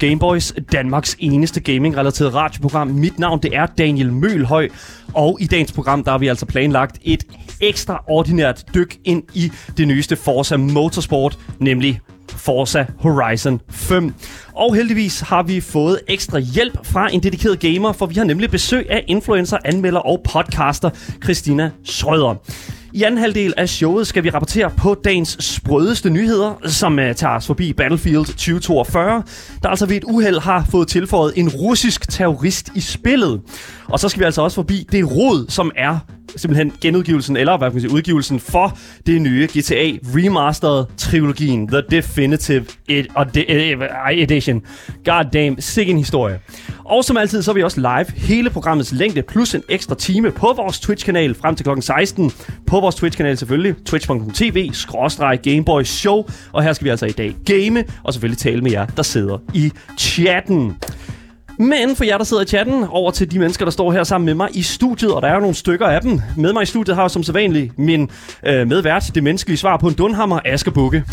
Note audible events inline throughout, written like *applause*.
Gameboys, Danmarks eneste gaming-relateret radioprogram. Mit navn det er Daniel Mølhøj, og i dagens program der har vi altså planlagt et ekstraordinært dyk ind i det nyeste Forza Motorsport, nemlig Forza Horizon 5. Og heldigvis har vi fået ekstra hjælp fra en dedikeret gamer, for vi har nemlig besøg af influencer, anmelder og podcaster Christina Schrøder. I anden halvdel af showet skal vi rapportere på dagens sprødeste nyheder, som uh, tager os forbi Battlefield 2042, der altså ved et uheld har fået tilføjet en russisk terrorist i spillet. Og så skal vi altså også forbi det rod, som er simpelthen genudgivelsen, eller hvad kan man sige, udgivelsen for det nye GTA Remastered trilogien, The Definitive ed- og de- Edition. God damn, sikke en historie. Og som altid, så er vi også live hele programmets længde, plus en ekstra time på vores Twitch-kanal frem til klokken 16. På vores Twitch-kanal selvfølgelig, twitch.tv, skråstreg Gameboy Show. Og her skal vi altså i dag game, og selvfølgelig tale med jer, der sidder i chatten. Men for jer, der sidder i chatten, over til de mennesker, der står her sammen med mig i studiet, og der er jo nogle stykker af dem. Med mig i studiet har jeg som sædvanligt min øh, medvært, det menneskelige svar på en dunhammer, Asger Bukke.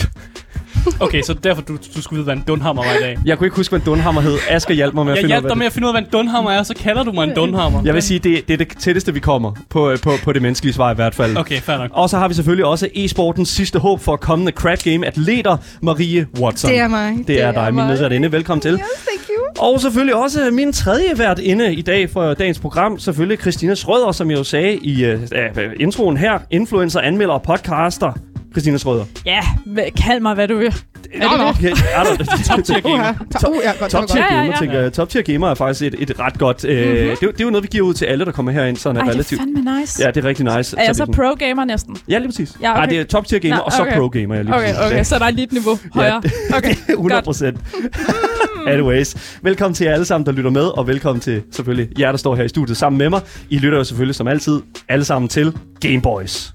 Okay, så derfor du, du skulle vide, hvad en dunhammer var i dag. Jeg kunne ikke huske, hvad en dunhammer hed. Asger hjalp mig med at Jeg finde ud af, hjalp dig med det at finde ud af, hvad en dunhammer er, så kalder du mig en dunhammer. Jeg vil sige, det, det er det tætteste, vi kommer på, øh, på, på det menneskelige svar i hvert fald. Okay, fair nok. Og så har vi selvfølgelig også e-sportens sidste håb for kommende crap game atleter, Marie Watson. Det er mig. Det er dig, min mig. medværtinde. Velkommen til. Yes, thank you. Og selvfølgelig også min tredje vært inde i dag for dagens program. Selvfølgelig Christina Schrøder, som jeg jo sagde i uh, introen her. Influencer, anmelder og podcaster. Christina Schrøder. Ja, kald mig, hvad du vil. Nå, nå. Okay, er *laughs* der, Top tier gamer. Top tier gamer, ja. tænker jeg. Top tier gamer er faktisk et, et ret godt... Øh, Mhm. det, er jo- det er jo noget, vi giver ud til alle, der kommer herind, sådan Ej, det er relativt... fandme nice. Ja, det er rigtig nice. er jeg vi så sådan- pro-gamer næsten? Ja, lige præcis. Ja, Nej, okay. det er top tier gamer, Nå, og så okay. pro gamer. Ja, lige Okay, okay, så der er lige et niveau højere. *laughs* Okay, 100 godt. procent. Anyways, velkommen til jer alle sammen, der lytter med, og velkommen til selvfølgelig jer, der står her i studiet sammen med mig. I lytter jo selvfølgelig som altid alle sammen til Gameboys.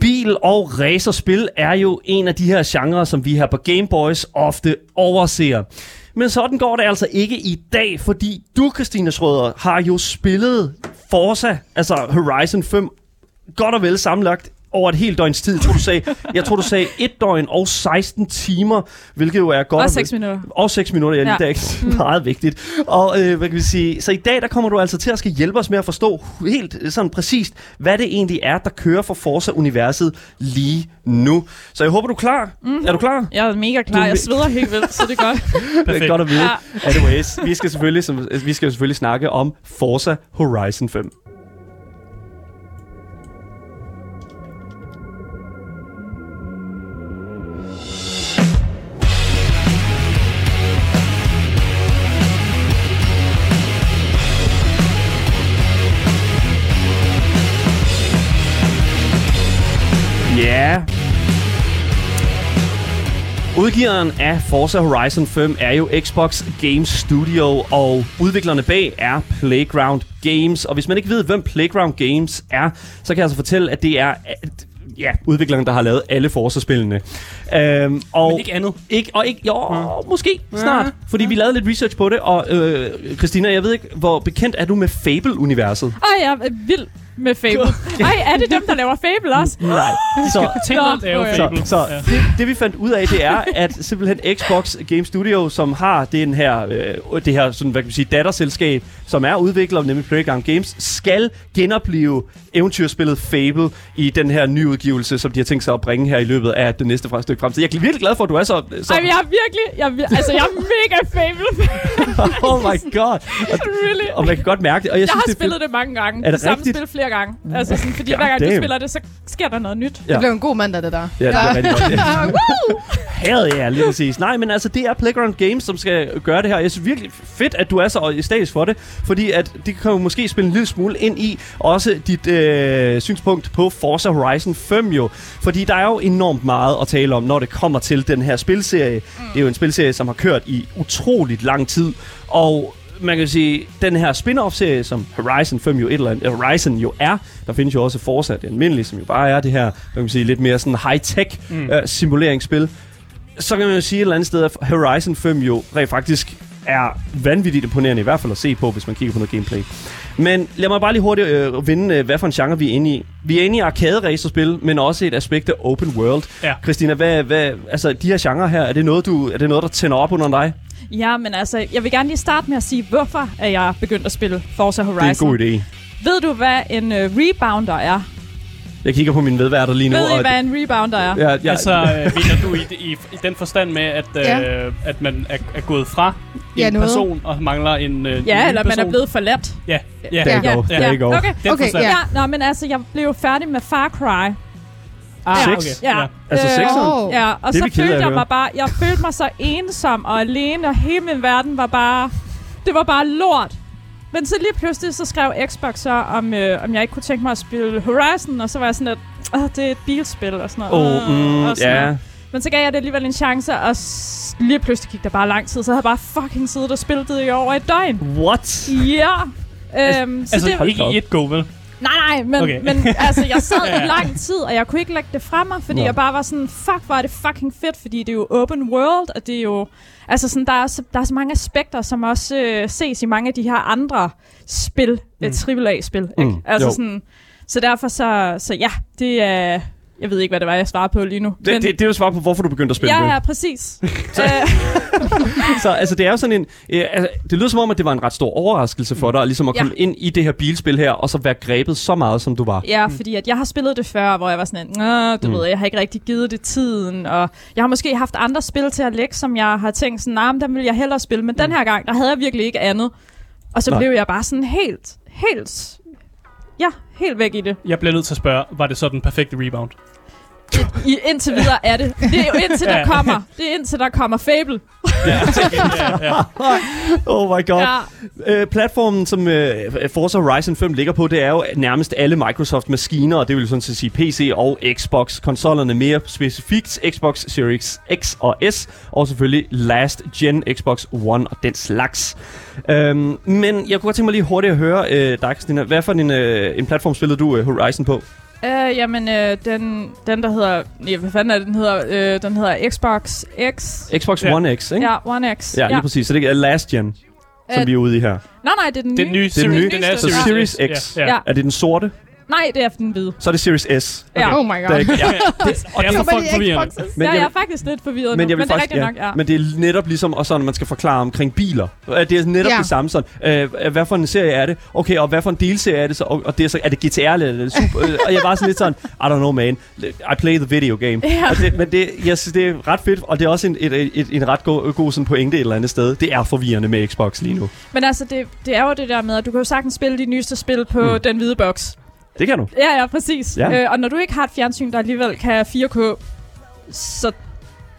Bil- og racerspil er jo en af de her genrer, som vi her på Gameboys ofte overser. Men sådan går det altså ikke i dag, fordi du, Christine Schrøder, har jo spillet Forza, altså Horizon 5, godt og vel sammenlagt over et helt døgns tid. Jeg tror, du sagde, jeg tror, du sagde et døgn og 16 timer, hvilket jo er godt. Og vel- 6 minutter. og 6 minutter, ja, lige Ja. dag. Meget vigtigt. Og øh, hvad kan vi sige? Så i dag, der kommer du altså til at skal hjælpe os med at forstå helt øh, sådan præcist, hvad det egentlig er, der kører for Forza-universet lige nu. Så jeg håber, du er klar. Mm. Er du klar? Jeg er mega klar. Jeg sveder helt vildt, så det er godt. *laughs* Det er godt at vide. Ja. Anyways, vi skal selvfølgelig, som, vi skal selvfølgelig snakke om Forza Horizon 5. Udgiveren af Forza Horizon 5 er jo Xbox Game Studio, og udviklerne bag er Playground Games. Og hvis man ikke ved, hvem Playground Games er, så kan jeg altså fortælle, at det er ja, udviklerne, der har lavet alle Forza-spillene. Øhm, og Men ikke andet. ikke, og ikke, jo, måske snart, fordi vi lavede lidt research på det, og øh, Christina, jeg ved ikke, hvor bekendt er du med Fable-universet? Ej, jeg er vild med Fable. *laughs* Ej, er det dem, der laver Fable også? *laughs* Nej. Så. Fable. Så, så Ja. det, det vi fandt ud af, det er, at simpelthen Xbox Game Studio, som har den her, øh, det her sådan, hvad kan man sige, datterselskab, som er udvikler, nemlig Playground Games, skal genopleve eventyrspillet Fable i den her nye udgivelse, som de har tænkt sig at bringe her i løbet af det næste stykke frem. Så jeg er virkelig glad for, at du er så... så Ej, jeg er virkelig... Jeg, er altså, jeg er mega Fable. *laughs* oh my god. Og, really. og man kan godt mærke det. Og jeg, Jeg synes, har det spillet det mange gange. Er det Samme rigtigt? spil flere gange. Altså, sådan, fordi God hver gang du spiller det, så sker der noget nyt. Ja. Det blev en god mandag, det der. Ja, det er godt. *laughs* Woo! Hell yeah, lige præcis. Nej, men altså, det er Playground Games, som skal gøre det her. Jeg synes virkelig fedt, at du er så statisk for det, fordi at det kan jo måske spille en lille smule ind i også dit øh, synspunkt på Forza Horizon 5 jo. Fordi der er jo enormt meget at tale om, når det kommer til den her spilserie. Mm. Det er jo en spilserie, som har kørt i utroligt lang tid, og man kan sige, den her spin-off-serie, som Horizon 5 jo et eller andet, Horizon jo er, der findes jo også Forza, det almindelige, som jo bare er det her, man kan sige, lidt mere sådan high-tech mm. uh, simuleringsspil. Så kan man jo sige et eller andet sted, at Horizon 5 jo rent faktisk er vanvittigt imponerende, i hvert fald at se på, hvis man kigger på noget gameplay. Men lad mig bare lige hurtigt øh, vinde, øh, hvad for en genre vi er inde i. Vi er inde i arcade-racerspil, men også et aspekt af open world. Ja. Christina, hvad, hvad, altså, de her genrer her, er det noget, du, er det noget der tænder op under dig? Ja, men altså, jeg vil gerne lige starte med at sige, hvorfor er jeg begyndt at spille Forza Horizon. Det er en god idé. Ved du, hvad en uh, rebounder er? Jeg kigger på mine vedværter lige nu. Ved I, og- hvad en rebounder er? Ja, ja, Altså, øh, mener du i, i, i den forstand med, at, øh, Ja. at man er, er gået fra Ja, en noget. person og mangler en øh, en Ja, ny eller man er person? blevet forladt. Ja, ja. Der Ja, ja. går. Okay. Okay, ja. Ja, nå, men altså, jeg blev jo færdig med Far Cry. Ah, Seks? okay. Ja. Ja. Altså Øh, sekseren? Åh. Ja, og Det så følte jeg mig bare, jeg følte mig så ensom og alene, og hele min verden var bare, det var bare lort. Men så lige pludselig, så skrev Xbox så, om, øh, om jeg ikke kunne tænke mig at spille Horizon, og så var jeg sådan lidt, Åh, det er et bilspil og sådan noget. Oh, mm, og sådan ja. noget. Men så gav jeg det alligevel en chance, og lige pludselig gik der bare lang tid, så havde jeg bare fucking siddet og spillet det i over et døgn. What? Ja. Øhm, så Altså, det, i et go, vel? Nej, nej, men, Okay. men altså, jeg sad *laughs* i lang tid, og jeg kunne ikke lægge det fra mig, fordi Nå. jeg bare var sådan, fuck, hvor er det fucking fedt, fordi det er jo open world, og det er jo, altså sådan, der er så, der er så mange aspekter, som også øh, ses i mange af de her andre spil, mm. Mm. AAA-spil, ikke? Mm, Altså jo. sådan, så derfor så, så ja, det er, jeg ved ikke, hvad det var, jeg svarede på lige nu. Det, det, det er jo svar på, hvorfor du begyndte at spille ja, ja, præcis. *laughs* øh, *laughs* Så altså, det er jo sådan en... Øh, altså, det lyder som om, at det var en ret stor overraskelse for dig, ligesom at Ja. komme ind i det her bilspil her, og så være grebet så meget, som du var. Ja, fordi at jeg har spillet det før, hvor jeg var sådan, Nå, du Mm. mm. ved, jeg har ikke rigtig givet det tiden, og jeg har måske haft andre spil til at lægge, som jeg har tænkt sådan, nej, nah, dem vil jeg hellere spille, men mm. den her gang, der havde jeg virkelig ikke andet. Og så. Nej. blev jeg bare sådan helt, helt, ja, helt væk i det. Jeg bliver nødt til at spørge, var det så den perfekte rebound? I, indtil videre er det. Det er jo indtil der kommer, det er indtil der kommer Fable. ja, ja, ja. *laughs* Oh my god. Ja, Øh, platformen, som øh, Forza Horizon 5 ligger på, det er jo nærmest alle Microsoft-maskiner, og det vil sådan set sige PC og Xbox. Konsollerne mere specifikt Xbox Series X og S, og selvfølgelig Last Gen Xbox One og den slags. Øhm, men jeg kunne godt tænke mig lige hurtigt at høre øh, dig, Christina. Hvad for en, øh, en platform spillede du øh, Horizon på? Øh, jamen, øh, den, den der hedder, ja, hvad fanden er det, den hedder? Øh, den hedder Xbox X. Xbox Ja. One X, ikke? Ja, One X. Ja, lige præcis. Så det er Last Gen, som Øh, vi er ude i her. Nej, nej, det er den Den nye. nye den Series, nye. den er Så Series X. Ja, ja. Ja. Er det den sorte? Nej, det er den hvide. Så er det Series S. Ja. Oh my Der er god. ikke, ja. *laughs* Det, og det er for folk de forvirrende. Men ja, jeg er faktisk lidt forvirret Men nu, jeg vil men det er faktisk, rigtigt nok, ja. Men det er netop ligesom, og sådan, man skal forklare omkring biler. Øh, Det er netop Ja. det samme sådan. Øh, hvad for en serie er det? Okay, og hvad for en delserie er det så? Og, og det er, så, er det GTR eller er det Super? *laughs* Øh, og jeg var sådan lidt sådan, I don't know man, I play the video game. Ja. Og det, men det, jeg synes, det er ret fedt, og det er også en, et, et, et, en ret god, god sådan pointe et eller andet sted. Det er forvirrende med Xbox lige nu. Men altså, det, det er jo det der med, at du kan jo sagtens spille de nyeste spil på mm. den hvide boks. Det kan du. Ja, ja, præcis. Ja. Øh, og når du ikke har et fjernsyn, der alligevel kan 4K, så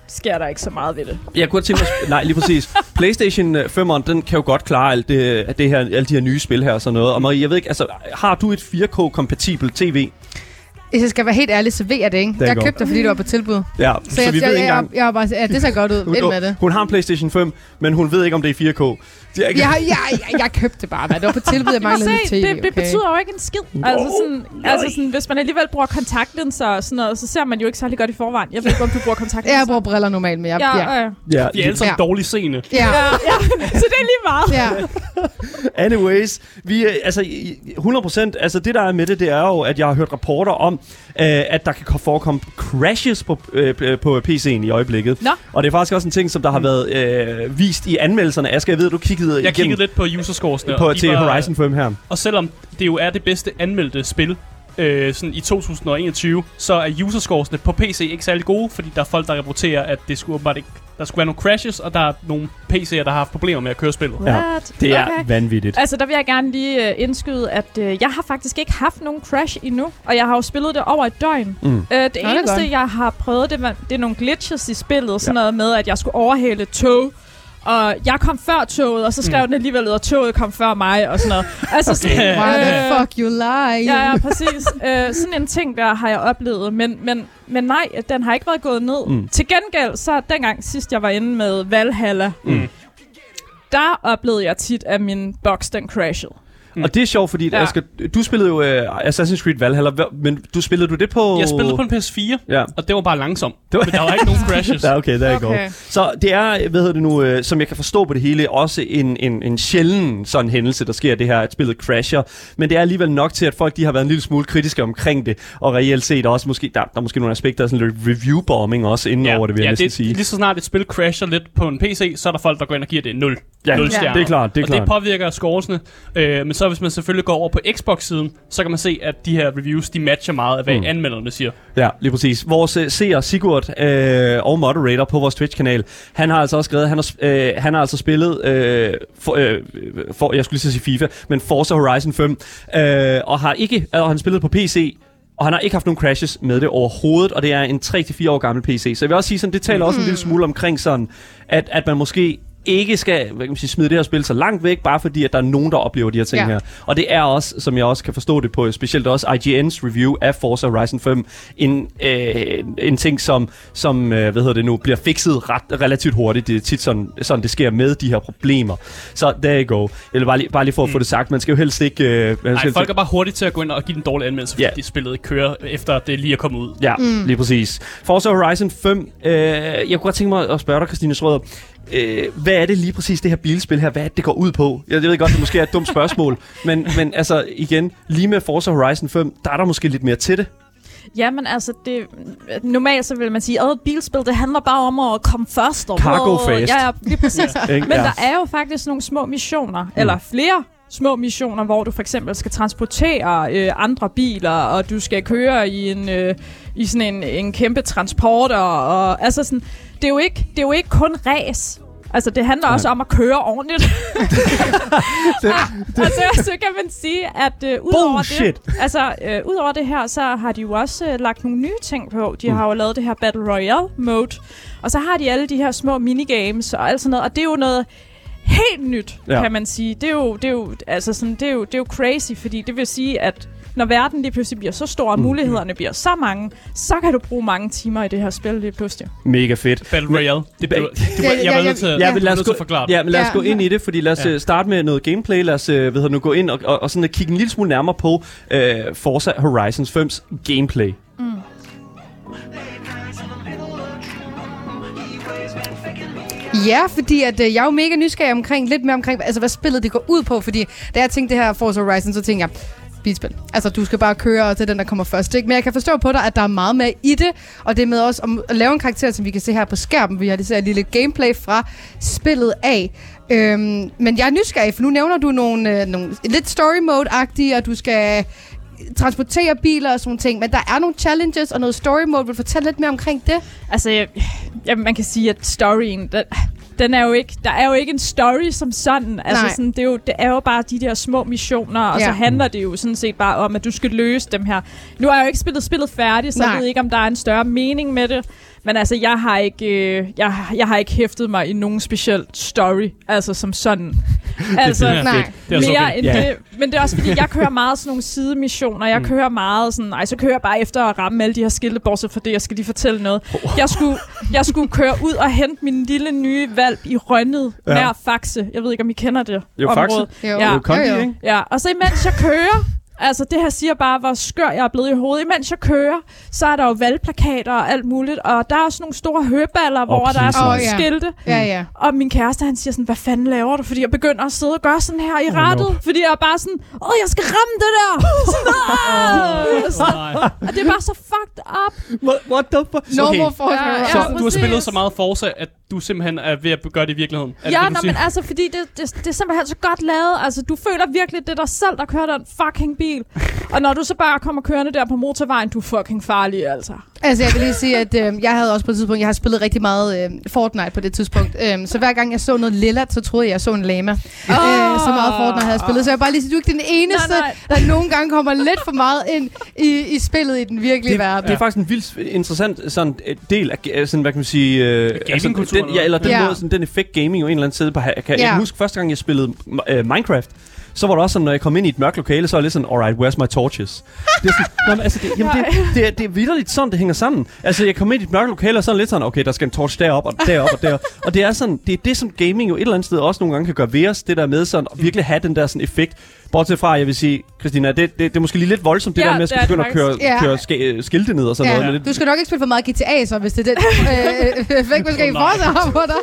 sker der ikke så meget ved det. Jeg kunne tænke mig... Nej, lige præcis. PlayStation 5'eren, den kan jo godt klare alt det, det her, alle de her nye spil her og sådan noget. Og Marie, jeg ved ikke, altså, har du et 4K-kompatibelt tv? Hvis jeg skal være helt ærlig, så ved jeg det ikke. er Jeg godt. købte det, fordi det var på tilbud. Ja, Så, så, jeg, vi ved jeg, ikke jeg, engang... jeg, jeg var bare, ja, det ser godt ud. *laughs* Ind med det. Hun har en PlayStation 5, men hun ved ikke, om det er 4K. Det er ikke... Jeg, har- jeg, jeg, jeg købte det bare, men det var på tilbud, jeg manglede Se, tv. det, det okay? betyder jo ikke en skid. Altså sådan, nej. altså sådan, hvis man alligevel bruger kontaktlinser og sådan noget, så ser man jo ikke særlig godt i forvejen. Jeg ved ikke, om du bruger kontaktlinser. Jeg bruger briller normalt, men jeg... Ja, Ja, øh, Ja, De er alle sammen Ja. dårligt seende. ja, ja, ja. så det er lige meget. ja. *laughs* Anyways, vi, øh, altså, i- 100%, altså det der er med det, det er jo, at jeg har hørt rapporter om, øh, at der kan forekomme crashes på, øh, på PC'en i øjeblikket. Nå. Og det er faktisk også en ting, som der har været øh, vist i anmeldelserne. Asger, jeg ved, du kiggede Jeg igennem kiggede lidt på userscoresne. på, og de til var- Horizon 5 her. Og selvom det jo er det bedste anmeldte spil øh, sådan i 2021, så er userscoresne på PC ikke særlig gode, fordi der er folk, der rapporterer, at det skulle åbenbart ikke, der skulle være nogle crashes, og der er nogle PC'er, der har haft problemer med at køre spillet. Ja? Det er Okay. vanvittigt. Altså, der vil jeg gerne lige øh, indskyde, at øh, jeg har faktisk ikke haft nogen crash endnu, og jeg har jo spillet det over et døgn. Mm. Øh, det Nå, det eneste, godt. jeg har prøvet, det, var, det er nogle glitches i spillet. Sådan noget med, at jeg skulle overhale et tog. Og jeg kom før toget, og så skrev mm. den alligevel ud, at toget kom før mig, og sådan noget. *laughs* Altså sådan, Why the øh, fuck you lie? Ja, ja, præcis. øh, sådan en ting der har jeg oplevet, men, men, men nej, den har ikke været gået ned. Mm. Til gengæld, så dengang sidst jeg var inde med Valhalla, Mm. Mm. der oplevede jeg tit, at min box den crashede. Mm. Og det er sjovt, fordi Ja. ja. Asger, du spillede jo uh, Assassin's Creed Valhalla, men du spillede du det på... Jeg spillede på en PS4, Ja. og det var bare langsomt. Det var- Men der var ikke nogen crashes. *laughs* Ja, okay, der okay. Okay. go. Så det er, hvad hedder det nu, øh, som jeg kan forstå på det hele, også en, en, en sjælden sådan hændelse, der sker det her, at spillet crasher. Men det er alligevel nok til, at folk de har været en lille smule kritiske omkring det, og reelt set også måske, der, der er måske nogle aspekter af sådan lidt review-bombing også inden over det, vil jeg ja, næsten det, sige. Lige så snart et spil crasher lidt på en PC, så er der folk, der går ind og giver det 0. Ja, 0 ja, stjerner. det er klart, det er og klart. det påvirker scoresene. Øh, men så hvis man selvfølgelig går over på Xbox-siden, så kan man se, at de her reviews, de matcher meget af, hvad Mm. mm. anmelderne siger. Ja, lige præcis. Vores uh, seer Sigurd øh, og moderator på vores Twitch-kanal, han har altså også skrevet, han har, øh, han har altså spillet, øh, for, øh, for, jeg skulle lige så sige FIFA, men Forza Horizon 5, øh, og har ikke, og han spillet på PC, og han har ikke haft nogen crashes med det overhovedet, og det er en 3-4 år gammel PC. Så jeg vil også sige, sådan, det taler også en lille smule omkring sådan, at, at man måske ikke skal hvad kan man sige, smide det her spil så langt væk, bare fordi, at der er nogen, der oplever de her ting Ja. her. Og det er også, som jeg også kan forstå det på, specielt også IGN's review af Forza Horizon 5, en, øh, en ting, som, som øh, hvad hedder det nu, bliver fikset ret, relativt hurtigt. Det er tit sådan, sådan, det sker med de her problemer. Så there you go. Jeg vil bare lige, bare lige for at få det sagt, man skal jo helst ikke... Øh, man skal Nej, folk er bare hurtige til at gå ind og give den dårlige anmeldelse, fordi yeah. de spillet ikke kører, efter det lige er kommet ud. Ja, mm. lige præcis. Forza Horizon 5. Øh, jeg kunne godt tænke mig at spørge dig, Christine Schrøder. Øh, hvad er det lige præcis, det her bilspil her? Hvad er det, det går ud på? Jeg ved godt, det måske er et dumt spørgsmål. *laughs* men, men altså, igen, lige med Forza Horizon 5, der er der måske lidt mere til det. Jamen altså, det, normalt så vil man sige, at et bilspil, det handler bare om at komme først. Og Cargo fast. Ja, ja, lige præcis. *laughs* Men Ja. der er jo faktisk nogle små missioner, mm. eller flere små missioner, hvor du for eksempel skal transportere øh, andre biler, og du skal køre i en øh, i sådan en, en kæmpe transporter, og altså sådan, det er jo ikke, det er jo ikke kun race. Altså, det handler også om at køre ordentligt. *laughs* og så, så kan man sige, at øh, udover det, altså, øh, udover det her, så har de jo også øh, lagt nogle nye ting på. De har jo lavet det her Battle Royale mode, og så har de alle de her små minigames og alt sådan noget, og det er jo noget helt nyt, Ja. ja. kan man sige. Det er jo, det er jo, altså sådan, det er jo, det er jo crazy, fordi det vil sige, at når verden lige pludselig bliver så stor, og mulighederne bliver så mange, så kan du bruge mange timer i det her spil lige pludselig. Mega fedt. Battle Royale. Det blev, du, Ja, jeg var nødt til, ja. men lad os, gå, forklare det. ja, men lad os Ja. gå ind i det, fordi lad os Ja. ja. starte med noget gameplay. Lad os øh, hvad hedder det nu, gå ind og, og, og sådan at kigge en lille smule nærmere på øh, Forza Horizon 5's gameplay. Ja, fordi at, øh, jeg er jo mega nysgerrig omkring, lidt mere omkring, altså hvad spillet det går ud på, fordi da jeg tænkte det her Forza Horizon, så tænkte jeg, bilspil. Altså, du skal bare køre til den, der kommer først. Ikke? Men jeg kan forstå på dig, at der er meget mere i det, og det er med også om at lave en karakter, som vi kan se her på skærmen. Vi har lige set et lille gameplay fra spillet af. Øhm, men jeg er nysgerrig, for nu nævner du nogle, øh, nogle lidt story mode-agtige, og du skal transportere biler og sådan ting, men der er nogle challenges og noget story mode. Vil du fortælle lidt mere omkring det? Altså, jeg, man kan sige, at storyen, den, den er jo ikke, der er jo ikke en story som sådan. Altså, Nej. sådan, det, er jo, det er jo bare de der små missioner, og Ja. så handler det jo sådan set bare om, at du skal løse dem her. Nu har jeg jo ikke spillet spillet færdigt, så Nej. jeg ved ikke, om der er en større mening med det. Men altså, jeg har ikke, øh, jeg, jeg har ikke hæftet mig i nogen speciel story, altså som sådan. *laughs* Altså, Det er nej. Det er mere fedt. end Ja. det. Men det er også fordi, jeg kører meget sådan nogle sidemissioner. Jeg Mm. kører meget sådan, nej, så kører jeg bare efter at ramme alle de her skilte, bortset fra det, jeg skal lige fortælle noget. Jeg skulle, jeg skulle køre ud og hente min lille nye valp i Rønnet, Ja. ja. nær Faxe. Jeg ved ikke, om I kender det Jo, område. Faxe. Jo, Ja. Jo, Kondi, jo. ikke? Ja, og så imens jeg kører, altså det her siger bare, hvor skør jeg er blevet i hovedet. Imens jeg kører, så er der jo valgplakater og alt muligt, og der er også nogle store høballer, hvor der er sådan nogle ja. skilte. Ja, ja. Og min kæreste, han siger sådan, hvad fanden laver du? Fordi jeg begynder at sidde og gøre sådan her i Oh, rettet. no. Fordi jeg er bare sådan, åh, jeg skal ramme det der. Sådan, *laughs* og det er bare så fucked up. What, what the fuck? No Okay. more Forza Ja, ja. Så du har spillet så meget Forza, at du simpelthen er ved at gøre det i virkeligheden? Er det Ja, det, nå, men altså, fordi det, det, det er simpelthen så godt lavet. Altså, du føler virkelig, det er dig selv, der kører den fucking bil. Og når du så bare kommer kørende der på motorvejen, du er fucking farlig, altså. Altså, jeg vil lige sige, at øh, jeg havde også på et tidspunkt, jeg har spillet rigtig meget øh, Fortnite på det tidspunkt. Øh, så hver gang jeg så noget lilla, så troede jeg, jeg så en lama. Oh. Øh, så meget Fortnite havde jeg spillet. Så jeg vil bare lige sige, du er ikke den eneste, Nej, nej, der nogle gange kommer lidt for meget ind i, i spillet i den virkelige det, verden. det er faktisk en vildt interessant sådan, øh, del af øh, sådan, hvad kan man sige, øh, Gamingkulturen, den, ja, eller den Ja. måde, sådan, den effekt gaming jo en eller anden sted på. Kan, jeg Ja. kan huske første gang, jeg spillede øh, Minecraft, så var det også sådan, når jeg kom ind i et mørkt lokale, så var jeg lidt sådan, alright, where's my torches? Det er sådan, *laughs* nå, altså, det, jamen, det, det, er, det er vidderligt sådan, det hænger sammen. Altså, jeg kom ind i et mørkt lokale, og så er det lidt sådan, okay, der skal en torch derop og derop og der. *laughs* Og det er sådan, det er det, som gaming jo et eller andet sted også nogle gange kan gøre ved os, det der med sådan, at virkelig have den der sådan effekt. Bortset fra, jeg vil sige, Christina, det, det, det er måske lige lidt voldsomt, det Ja, der med at det skulle det begynde at køre, faktisk. køre ske, øh, skilte ned og sådan Ja. noget. Lidt, Du skal nok ikke spille for meget GTA, så hvis det er den *laughs* øh, effekt, måske ikke fortsætter på dig.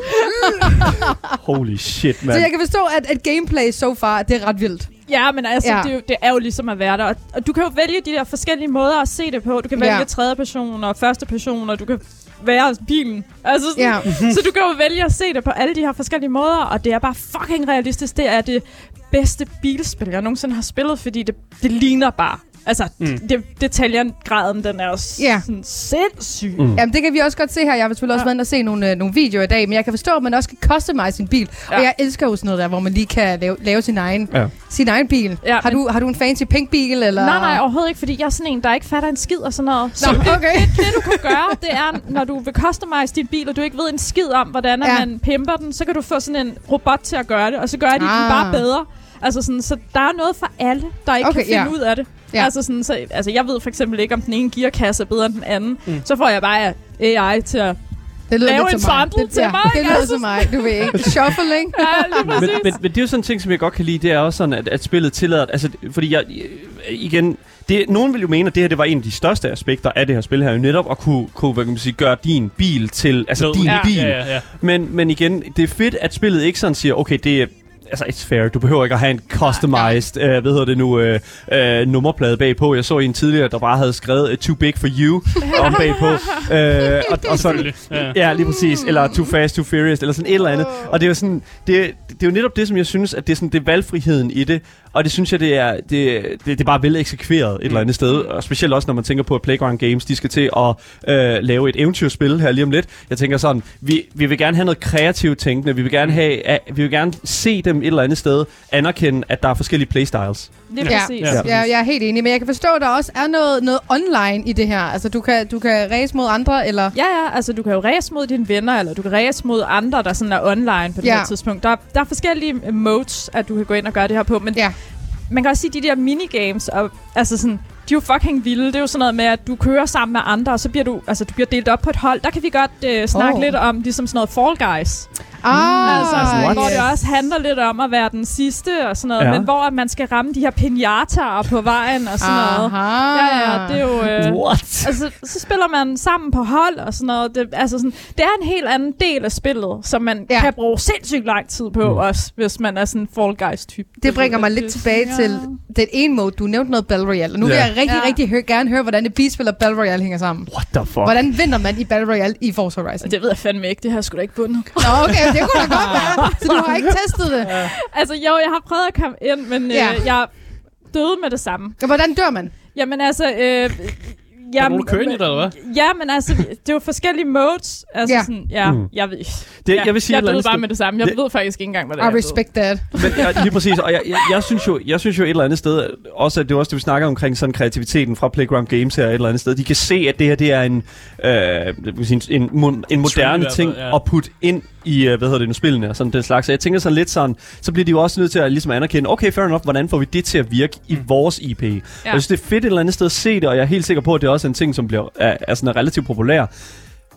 *laughs* holy shit, Så mand. jeg kan forstå, at, at gameplay so far, det er ret vildt. Ja, men altså, Ja. ja. Det, er jo, det er jo ligesom at være der. Og, og du kan jo vælge de der forskellige måder at se det på. Du kan vælge Ja. ja. tredje person og første person, og du kan være bilen. Altså sådan, Ja. *laughs* Så du kan jo vælge at se det på alle de her forskellige måder, og det er bare fucking realistisk. Det er det bedste bilspil, jeg nogensinde har spillet, fordi det, det ligner bare. Altså, Mm. det, detaljen-graden, den er også Ja. sådan sindssyg. Mm. Jamen, det kan vi også godt se her. Jeg har selvfølgelig også Ja. været inde og se nogle, øh, nogle videoer i dag, men jeg kan forstå, at man også kan customize sin bil. Ja. Og jeg elsker jo sådan noget der, hvor man lige kan lave, lave sin, egen, Ja. sin egen bil. Ja, har, men- du, har du en fancy pink bil? Eller? Nej, nej, overhovedet ikke, fordi jeg er sådan en, der ikke fatter en skid og sådan noget. Så Nå, det, okay. det, det, du kan gøre, det er, når du vil customize din bil, og du ikke ved en skid om, hvordan Ja. man pimper den, så kan du få sådan en robot til at gøre det, og så gør de ah. den Ah. bare bedre. Altså sådan, så der er noget for alle, der ikke Okay, kan finde ja. ud af det. Ja. Ja. Altså, sådan, så, altså, jeg ved for eksempel ikke, om den ene gearkasse er bedre end den anden. Mm. Så får jeg bare AI til at... det lyder lave en det, til mig, Det ikke? lyder Altså som mig, du ved ikke. *laughs* Shuffling. Ja, men, men, men det er jo sådan en ting, som jeg godt kan lide, det er også sådan, at, at spillet tillader, altså, fordi jeg, igen, det, nogen vil jo mene, at det her det var en af de største aspekter af det her spil her, jo netop at kunne, kunne hvad kan man sige, gøre din bil til, altså Fed. din Ja. bil. Ja, ja, ja. Men, men igen, det er fedt, at spillet ikke sådan siger, okay, det er altså it's fair. Du behøver ikke at have en customized, øh, hvad hedder det nu, øh, øh, nummerplade bagpå. Jeg så en tidligere, der bare havde skrevet uh, too big for you om bagpå. øh, og, og sådan. Ja. Ja, lige præcis. Eller Too Fast, Too Furious, eller sådan et eller andet. Og det er jo sådan, det, det er jo netop det, som jeg synes, at det er sådan, det er valgfriheden i det. Og det synes jeg, det er, det, det, det er bare vel eksekveret et eller andet sted. Og specielt også, når man tænker på, at Playground Games, de skal til at øh, lave et eventyrspil her lige om lidt. Jeg tænker sådan, vi, vi vil gerne have noget kreativt tænkende. Vi vil gerne have, at, vi vil gerne se dem et eller andet sted anerkende, at der er forskellige playstyles. Lige Ja. præcis. Ja. Ja, jeg er helt enig, men jeg kan forstå, at der også er noget, noget online i det her. Altså, du kan, du kan race mod andre, eller... Ja, ja, altså du kan jo race mod dine venner, eller du kan race mod andre, der sådan er online på det Ja. her tidspunkt. Der, der er forskellige modes, at du kan gå ind og gøre det her på, men Ja. man kan også sige, de der minigames, og, altså sådan, de er jo fucking vilde. Det er jo sådan noget med, at du kører sammen med andre, og så bliver du, altså, du bliver delt op på et hold. Der kan vi godt øh, snakke oh. lidt om, ligesom sådan noget Fall Guys. Ah, altså, what? hvor det også handler lidt om at være den sidste og sådan noget, Ja. men hvor at man skal ramme de her pinataer på vejen og sådan noget. Aha. Ja, ja, det er jo... Øh, What? Altså, så spiller man sammen på hold og sådan noget. Det, altså sådan, det er en helt anden del af spillet, som man Ja. kan bruge sindssygt lang tid på Mm. også, hvis man er sådan en Fall Guys-type. Det bringer mig lidt det- tilbage ja. til den ene mode. Du nævnte noget Battle Royale, og nu vil Ja. jeg rigtig, Ja. rigtig hø- gerne høre, hvordan et bilspil og Battle Royale hænger sammen. What the fuck? Hvordan vinder man i Battle Royale i Forza Horizon? Det ved jeg fandme ikke. Det har jeg sgu da ikke bundet. Nå, okay, det kunne da godt være. Så du har ikke testet det. altså, jo, jeg har prøvet at komme ind, men Ja. ja. øh, jeg døde med det samme. Og Hvordan dør man? Jamen altså... Øh, Er der nogen, der kører ind i det, eller hvad? Ja, men altså, det er jo forskellige modes. Altså Ja. ja. sådan, ja, Mm. jeg ved Det, ja, jeg vil sige jeg døde bare med det samme. Jeg Det- ved faktisk ikke engang, hvad det I er. jeg respect that. Men ja, lige præcis, og jeg, jeg, jeg, synes jo, jeg synes jo et eller andet sted, også at det er også det, vi snakker omkring sådan kreativiteten fra Playground Games her et eller andet sted. De kan se, at det her det er en, øh, sige, en, en, en moderne hvert ting ja. at putte ind i, øh, hvad hedder det nu, spillene og sådan den slags. Så jeg tænker sådan lidt sådan, så bliver de jo også nødt til at ligesom anerkende, okay, fair enough, hvordan får vi det til at virke i Mm. vores IP? Ja. Jeg synes, det er fedt et eller andet sted at se det, og jeg er helt sikker på, at det også er en ting, som bliver, er, er sådan relativt populær.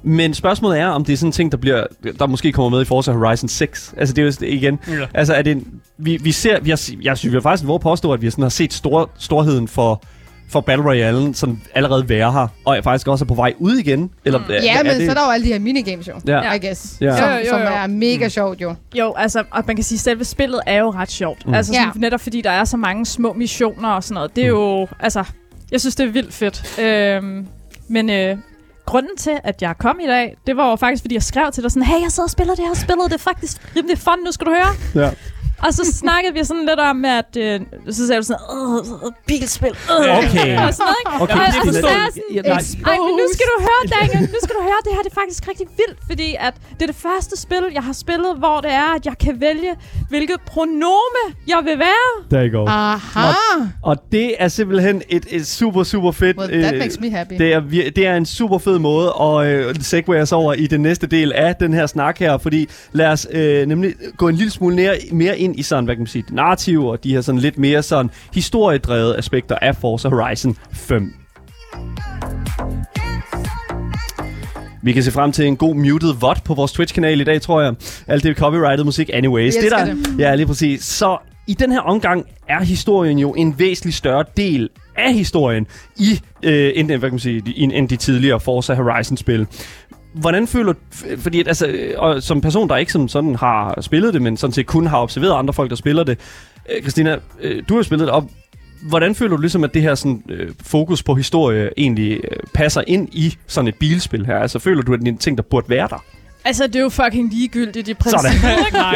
Men spørgsmålet er, om det er sådan en ting, der, bliver, der måske kommer med i Forza Horizon 6. Altså det er jo igen, Ja. Altså, er det en, vi, vi ser, vi har, jeg synes, vi har faktisk våge påstå, at vi sådan har set stor, storheden for, for Battle Royale sådan allerede være her, og er faktisk også er på vej ud igen. Eller, Mm. er, Ja, er men det, så er der jo alle de her minigames jo. Ja. I guess. Ja. Som, Jo, jo, som jo. er mega sjovt jo. Jo, altså, og man kan sige, at selve spillet er jo ret sjovt. Mm. Mm. Altså, sådan, Ja. netop fordi der er så mange små missioner og sådan noget. Det er jo, altså, jeg synes, det er vildt fedt. Øhm, men øh, grunden til, at jeg kom i dag, det var jo faktisk, fordi jeg skrev til dig sådan, hey, jeg sidder og spiller det her spillet, det er faktisk rimelig fun, nu skal du høre. Ja. Og så snakkede vi sådan lidt om, at øh, så sagde du sådan, åh, bilspil, øh, Okay. og sådan noget, ikke? Okay, og, og så Christina, sagde jeg sådan, ja, nej. ej, men nu skal du høre, Daniel, nu skal du høre, det her det er faktisk rigtig vildt, fordi at det er det første spil, jeg har spillet, hvor det er, at jeg kan vælge, hvilket pronome jeg vil være. Der you go. Aha! Og det er simpelthen et, et super, super fedt... Well, that øh, makes me happy. det er, det er en super fed måde at øh, segue os over i den næste del af den her snak her, fordi lad os øh, nemlig gå en lille smule mere, mere ind i sådan, hvad kan man sige, det narrative og de her sådan lidt mere sådan historiedrevet aspekter af Forza Horizon 5. Vi kan se frem til en god muted VOD på vores Twitch-kanal i dag, tror jeg. Alt det er copyrighted musik anyways. Det, der, elsker Ja, lige præcis. Så i den her omgang er historien jo en væsentlig større del af historien i øh, end, hvad kan man sige, i- end de tidligere Forza Horizon-spil. Hvordan føler fordi at, altså, øh, og som person, der ikke som sådan har spillet det, men sådan set kun har observeret andre folk, der spiller det. Øh, Christina, øh, du har spillet det, og hvordan føler du ligesom, at det her sådan, øh, fokus på historie egentlig øh, passer ind i sådan et bilspil her? Altså føler du, at det er en ting, der burde være der? Altså, det er jo fucking ligegyldigt i Sådan. princippet. ikke? *laughs*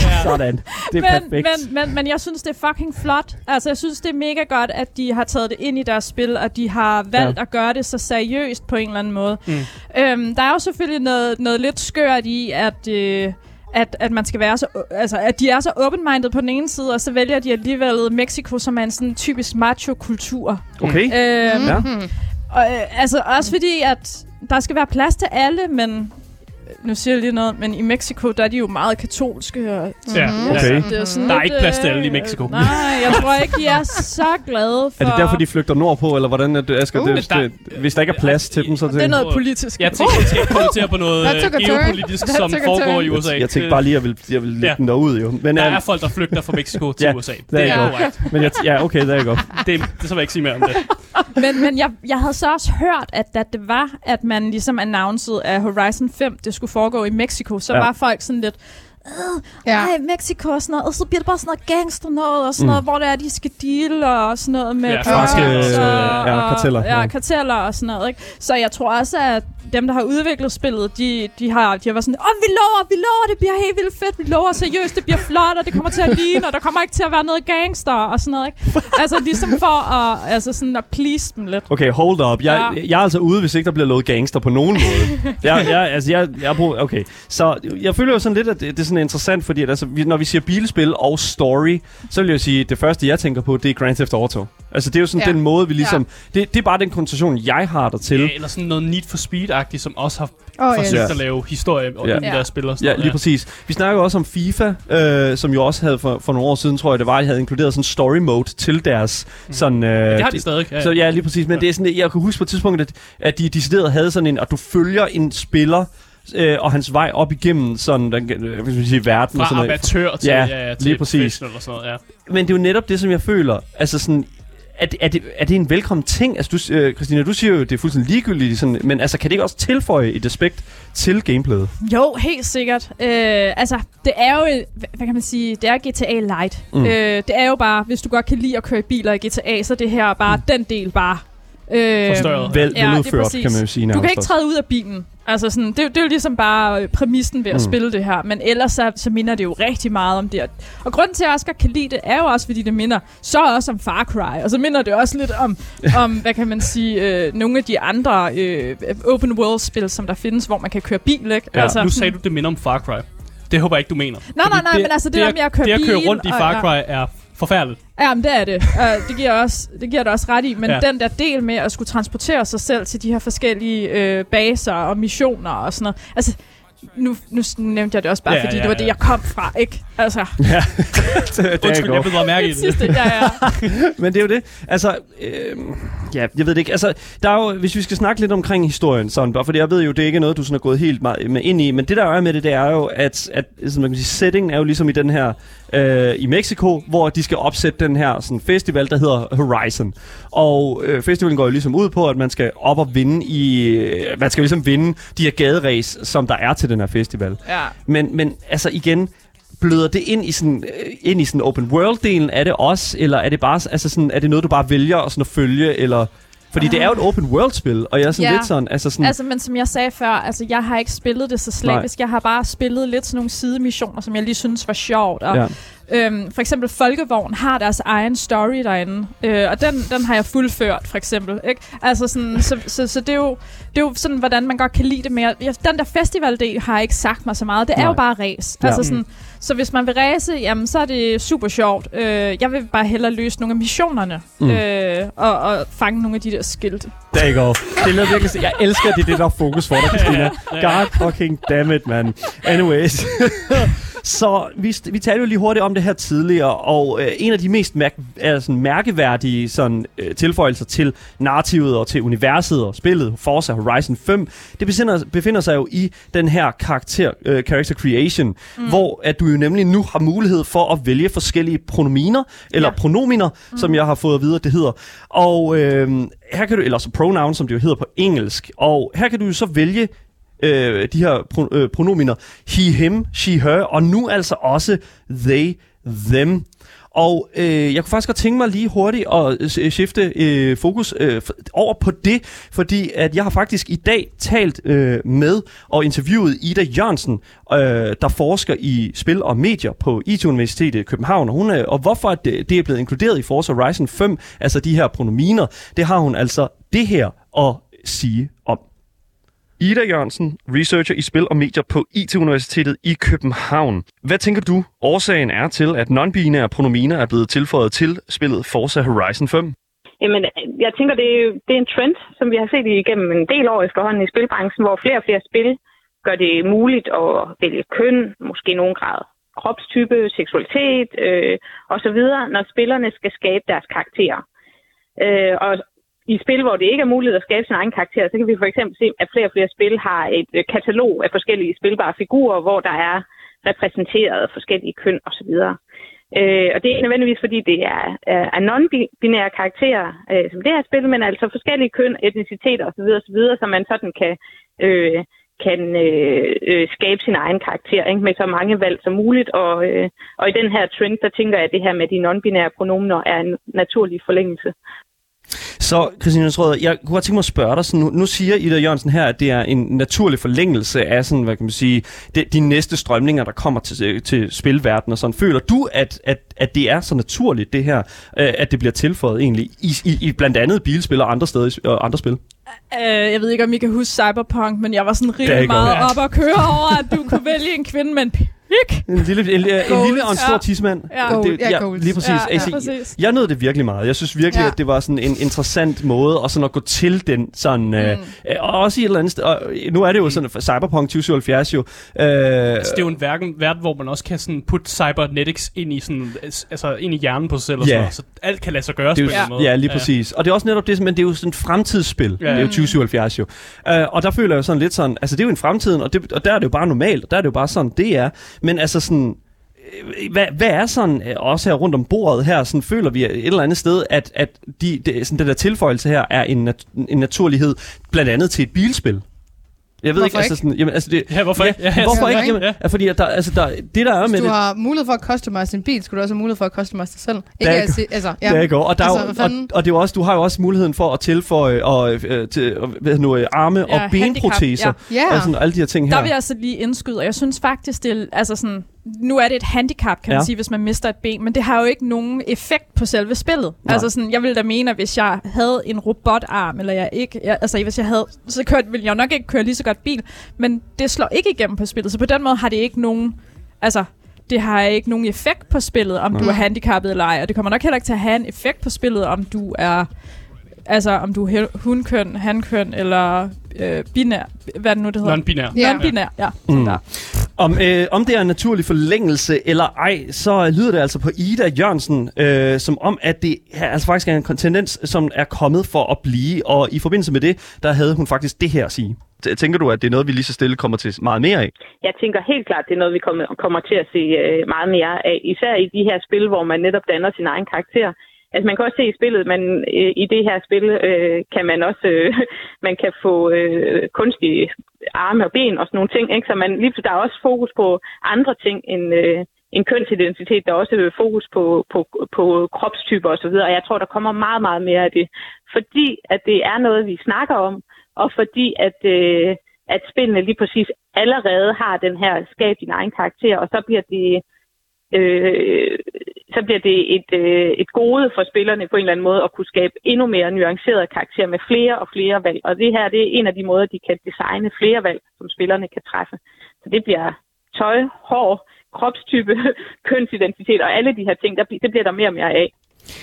Ja. Sådan. Det er men, perfekt. men, men, men jeg synes, det er fucking flot. Altså, jeg synes, det er mega godt, at de har taget det ind i deres spil, og de har valgt Ja. at gøre det så seriøst på en eller anden måde. Mm. Øhm, der er jo selvfølgelig noget, noget lidt skørt i, at... Øh, at, at man skal være så, altså, at de er så open-minded på den ene side, og så vælger de alligevel Mexico, som er en sådan typisk macho-kultur. Okay. Øhm, Ja. og, øh, altså også fordi, at der skal være plads til alle, men nu siger jeg lige noget, men i Mexico, der er de jo meget katolske. Og, Ja, Okay. ja. det er sådan Der er lidt, ikke plads til alle i øh, Mexico. Nej, jeg tror ikke, de er så glade for... Er det derfor, de flygter nordpå, eller hvordan er det, Asger? Uh, det, der- det, hvis der ikke er plads til dem, så Det er noget politisk. Jeg tænker, jeg skal kommentere på noget geopolitisk, som foregår i USA. Jeg tænkte bare lige, at jeg vil, jeg vil lægge den derud, jo. Men, Der er folk, der flygter fra Mexico til USA. Det er korrekt. men jeg, ja, okay, det er godt. Det, det så vil jeg ikke sige mere om det. *laughs* Men, men jeg, jeg havde så også hørt, at da det var, at man ligesom announcede, at Horizon 5 det skulle foregå i Mexico, så Ja. var folk sådan lidt, Ja. ej, Mexico og sådan noget, og så bliver det bare sådan noget gangster noget, og sådan Mm. noget, hvor det er, de skal deal og sådan noget med Ja, franske, og- øh, ja, karteller, Ja, ja. karteller og sådan noget, ikke? Så jeg tror også, at dem, der har udviklet spillet, de, de, har, de har været sådan, åh, vi lover, vi lover, det bliver helt vildt fedt, vi lover seriøst, det bliver flot, og det kommer til at ligne, og der kommer ikke til at være noget gangster og sådan noget, ikke? Altså ligesom for at, altså sådan at please dem lidt. Okay, hold up. Jeg, Ja. jeg er altså ude, hvis ikke der bliver lovet gangster på nogen måde. jeg, jeg, altså, jeg, jeg bruger, okay. Så jeg føler jo sådan lidt, at det, det er sådan interessant, fordi at, altså, vi, når vi siger bilspil og story, så vil jeg sige, at det første, jeg tænker på, det er Grand Theft Auto. Altså, det er jo sådan Ja. den måde, vi ligesom... Det, det er bare den konnotation, jeg har der til. Ja, eller sådan noget Need for Speed-agtigt, som også har Oh, forsøgt Ja. at lave historie Ja. om de Ja. der spil og sådan Ja, noget. lige præcis. Vi snakker også om FIFA, øh, som jo også havde for, for nogle år siden, tror jeg det var, de havde inkluderet sådan en story mode til deres sådan... Øh, Det har de stadig. Ja. Så ja, lige præcis. Men Ja. det er sådan, jeg kan huske på et tidspunkt, at, at de decideret havde sådan en, at du følger en spiller øh, og hans vej op igennem sådan, den, skal man sige, verden. og Fra sådan noget. amatør til, Ja, ja, ja, til lige præcis. og sådan noget, ja. Men det er jo netop det, som jeg føler. Altså sådan, er det, er det, er det en velkommen ting? Altså, du, øh, Christina, du siger jo, det er fuldstændig ligegyldigt, sådan, men altså, kan det ikke også tilføje et aspekt til gameplayet? Jo, helt sikkert. Øh, altså, det er jo, hvad kan man sige, det er GTA Light. Mm. Øh, det er jo bare, hvis du godt kan lide at køre i biler i GTA, så det her bare mm. den del bare. Øh, Forstørret. Vel, Ja, det er veludført, præcis. kan man jo sige Du kan ikke træde ud af bilen. Altså sådan, det, det er jo ligesom bare øh, præmissen ved at Mm. spille det her. Men ellers så, så minder det jo rigtig meget om det. Og- Og grunden til, at jeg også godt kan lide det, er jo også, fordi det minder så også om Far Cry. Og så minder det også lidt om, *laughs* om hvad kan man sige, øh, nogle af de andre øh, open world-spil, som der findes, hvor man kan køre bil, ikke? Ja, altså, nu sagde du, det minder om Far Cry. Det håber jeg ikke, du mener. Nej, nej, nej, men altså det der med at køre Det at køre bil rundt i og- Far ja. Cry er forfærdeligt. Ja, men det er det. Uh, det, giver også, det giver det også ret i. Men Ja. den der del med at skulle transportere sig selv til de her forskellige øh, baser og missioner og sådan noget. Altså, nu, nu nævnte jeg det også bare, Ja, fordi ja, det var ja. det, jeg kom fra, ikke? Altså, *laughs* Ja, det er Undskyld, jeg godt. blev bare mærke i det det. sidste, ja, ja. Men det er jo det. Altså, øh, ja, jeg ved det ikke. Altså, der er jo, hvis vi skal snakke lidt omkring historien, sådan, bare fordi jeg ved jo, det er ikke noget, du sådan er gået helt meget med ind i, men det der er med det, det er jo, at, at sådan, man kan sige, settingen er jo ligesom i den her, øh, i Mexico, hvor de skal opsætte den her sådan, festival, der hedder Horizon. Og øh, festivalen går jo ligesom ud på, at man skal op og vinde i, øh, man skal ligesom vinde de her gaderæs, som der er til den her festival. ja. Men, men altså igen, bløder det ind i sådan, øh, ind i sådan open world-delen af det også, eller er det bare altså sådan, er det noget, du bare vælger at, sådan at følge, eller... Fordi det er jo et open world-spil, og jeg er sådan Ja. lidt sådan, altså sådan... Altså, men som jeg sagde før, altså, jeg har ikke spillet det så slavisk. Jeg har bare spillet lidt sådan nogle sidemissioner, som jeg lige synes var sjovt. Og, ja. Øhm, for eksempel Folkevogn har deres egen story derinde, øh, og den, den har jeg fuldført, for eksempel. Ikke? Altså sådan, så, så, så det, er jo, det er jo sådan, hvordan man godt kan lide det mere. Den der festivaldel har ikke sagt mig så meget. Det er Nej. jo bare race. Ja. Altså sådan, så hvis man vil race, jamen, så er det super sjovt. Øh, jeg vil bare hellere løse nogle af missionerne, mm. øh, og, og fange nogle af de der skilte. Der går. Det er noget virkelig... Jeg elsker, det er det, der er fokus for dig, Christina. God fucking damn it, man. Anyways. *laughs* Så vi, vi talte jo lige hurtigt om det her tidligere, og øh, en af de mest mærk- altså, mærkeværdige sådan, øh, tilføjelser til narrativet og til universet og spillet Forza Horizon 5, det befinder, befinder sig jo i den her karakter, øh, character creation, mm. hvor at du jo nemlig nu har mulighed for at vælge forskellige pronominer, eller ja. pronominer, mm. som jeg har fået at vide, at det hedder. Og øh, her kan du, eller så pronoun, som det jo hedder på engelsk, og her kan du så vælge øh, de her pro, øh, pronominer he, him, she, her, og nu altså også they, them. Og øh, jeg kunne faktisk godt tænke mig lige hurtigt at øh, skifte øh, fokus øh, over på det, fordi at jeg har faktisk i dag talt øh, med og interviewet Ida Jørgensen, øh, der forsker i spil og medier på IT-universitetet i København. Og, hun, øh, og hvorfor det, øh, det er blevet inkluderet i Forza Horizon 5, altså de her pronominer, det har hun altså det her at sige om. Ida Jørgensen, researcher i spil og medier på IT-universitetet i København. Hvad tænker du, årsagen er til, at non-binære pronominer er blevet tilføjet til spillet Forza Horizon 5? Jamen, jeg tænker, det er, det er en trend, som vi har set igennem en del år efterhånden i spilbranchen, hvor flere og flere spil gør det muligt at vælge køn, måske i nogen grad kropstype, seksualitet øh, osv., når spillerne skal skabe deres karakterer. Øh, og i spil, hvor det ikke er muligt at skabe sin egen karakter, så kan vi for eksempel se, at flere og flere spil har et øh, katalog af forskellige spilbare figurer, hvor der er repræsenteret forskellige køn osv. Øh, og det er ikke nødvendigvis, fordi det er, er, er non-binære karakterer, øh, som det her spil, men altså forskellige køn, etniciteter osv., osv., så man sådan kan, øh, kan øh, øh, skabe sin egen karakter ikke? med så mange valg som muligt. Og, øh, og i den her trend, der tænker jeg, at det her med de non-binære pronomener er en naturlig forlængelse. Så, Christine Rød, jeg kunne godt tænke mig at spørge dig, sådan, nu, nu siger Ida Jørgensen her, at det er en naturlig forlængelse af sådan, hvad kan man sige, de, de næste strømninger, der kommer til, til spilverdenen og sådan. Føler du, at, at, at det er så naturligt, det her, øh, at det bliver tilføjet egentlig, i, i, i blandt andet bilspil og andre steder og andre spil? Uh, jeg ved ikke, om I kan huske Cyberpunk, men jeg var sådan rigtig meget op at køre over, at du kunne vælge en kvinde med en pik. En lille, en, en, en lille og en stor Ja. tissemand. Ja. Gold. Ja, gold. lige præcis. Ja, ja, Altså, præcis. Jeg nød det virkelig meget. Jeg synes virkelig, Ja. at det var sådan en interessant måde og sådan at gå til den sådan... Mm. Øh, øh, og også i et eller andet sted... Og nu er det jo sådan, Cyberpunk 2077 jo... Øh, Altså, det er jo en verden, verden, hvor man også kan sådan putte cybernetics ind i, sådan, altså, ind i hjernen på sig selv. Og Ja. sådan noget. Så alt kan lade sig gøre Det på jo, en måde. ja, lige præcis. Og det er også netop det, men det er jo sådan et fremtidsspil. Ja. Ja. Det er jo 2077 jo. Uh, og der føler jeg sådan lidt sådan, altså det er jo en fremtiden, og, det, og der er det jo bare normalt, og der er det jo bare sådan, det er. Men altså sådan, øh, hvad, hvad er sådan, øh, også her rundt om bordet her, sådan føler vi et eller andet sted, at, at de, de, sådan den der tilføjelse her er en, nat, en naturlighed, blandt andet til et bilspil. Jeg ved Hvorfor ikke, altså ikke? sådan, jamen, altså det, Ja, hvorfor ja, ikke? Ja, hvorfor hvorfor ikke? Jamen, ja. Fordi at der, altså der, det der er med Hvis du det, har mulighed for at customize din bil, skulle du også have mulighed for at customize dig selv. Der Ikke er at sige, altså, ja. Ja. Det går. Og, der Altså, er jo, og, og det er også, du har jo også muligheden for at tilføje og, øh, til, og, hvad hedder nu, øh, arme Ja, og benproteser. handicap, Ja. Og sådan, alle de her ting her. Der vil jeg altså lige indskyde, og jeg synes faktisk, det er, altså sådan, nu er det et handicap, kan man Ja. sige, hvis man mister et ben, men det har jo ikke nogen effekt på selve spillet. Nej. Altså sådan, jeg ville da mene, at hvis jeg havde en robotarm, eller jeg ikke, jeg, altså hvis jeg havde, så kørte, ville jeg jo nok ikke køre lige så godt bil, men det slår ikke igennem på spillet, så på den måde har det ikke nogen, altså, det har ikke nogen effekt på spillet, om du Nej. er handicappet eller ej, og det kommer nok heller ikke til at have en effekt på spillet, om du er Altså, om du er hunkøn, hankøn eller øh, binær. Hvad er det nu, det hedder? Non-binær. Ja. Non-binær, ja. Mm. Mm. Der. Om, øh, om det er en naturlig forlængelse eller ej, så lyder det altså på Ida Jørgensen, øh, som om, at det her altså faktisk er en tendens, som er kommet for at blive. Og i forbindelse med det, der havde hun faktisk det her at sige. Tænker du, at det er noget, vi lige så stille kommer til meget mere af? Jeg tænker helt klart, det er noget, vi kommer, kommer til at se øh, meget mere af. Især i de her spil, hvor man netop danner sin egen karakter. Altså man kan også se i spillet, men øh, i det her spil øh, kan man også øh, *laughs* man kan få øh, kunstige arme og ben og sådan nogle ting. Ikke? Så man, lige, der er også fokus på andre ting end, øh, end kønsidentitet. Der er også øh, fokus på, på, på kropstyper osv. Og jeg tror, der kommer meget, meget mere af det. Fordi at det er noget, vi snakker om, og fordi at, øh, at spillene lige præcis allerede har den her skab din egen karakter, og så bliver det øh, så bliver det et, øh, et gode for spillerne på en eller anden måde at kunne skabe endnu mere nuancerede karakterer med flere og flere valg. Og det her det er en af de måder, de kan designe flere valg, som spillerne kan træffe. Så det bliver tøj, hår, kropstype, *laughs* kønsidentitet og alle de her ting, der, det bliver der mere og mere af.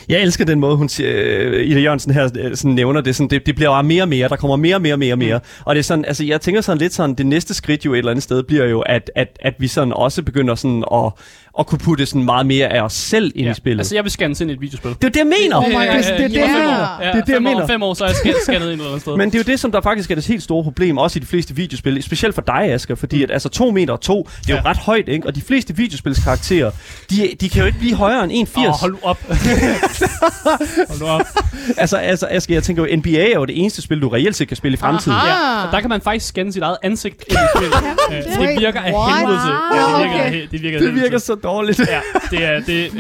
Jeg elsker den måde, hun siger, øh, Ida Jørgensen her øh, sådan nævner det. Sådan, det. Det bliver bare mere og mere. Der kommer mere og mere og mere og mere. Mm. Og det er sådan, altså, jeg tænker sådan lidt sådan, det næste skridt jo et eller andet sted bliver jo, at, at, at vi sådan også begynder sådan at, at kunne putte sådan meget mere af os selv ind Ja. i spillet. Altså, jeg vil scanne ind i et videospil. det er det, jeg mener. Oh my god, det er det fem her. år. Ja, Det er det, jeg mener. Fem år, så er jeg scan- scannet ind et eller andet sted. Men det er jo det, som der faktisk er det helt store problem, også i de fleste videospil, specielt for dig, Asger, fordi at, altså 2 meter og 2, det er jo Ja. ret højt, ikke? Og de fleste videospilskarakterer, de, de kan jo ikke blive højere end 1,80. Åh, hold op. *laughs* hold op. Altså, altså Asger, jeg tænker jo, NBA er jo det eneste spil, du reelt set kan spille i fremtiden. Aha. Ja, og der kan man faktisk scanne sit eget ansigt ind i spillet. Det virker af helvede til. Ja, det virker, Okay. det virker, Det virker så dårligt. Ja, det er det, det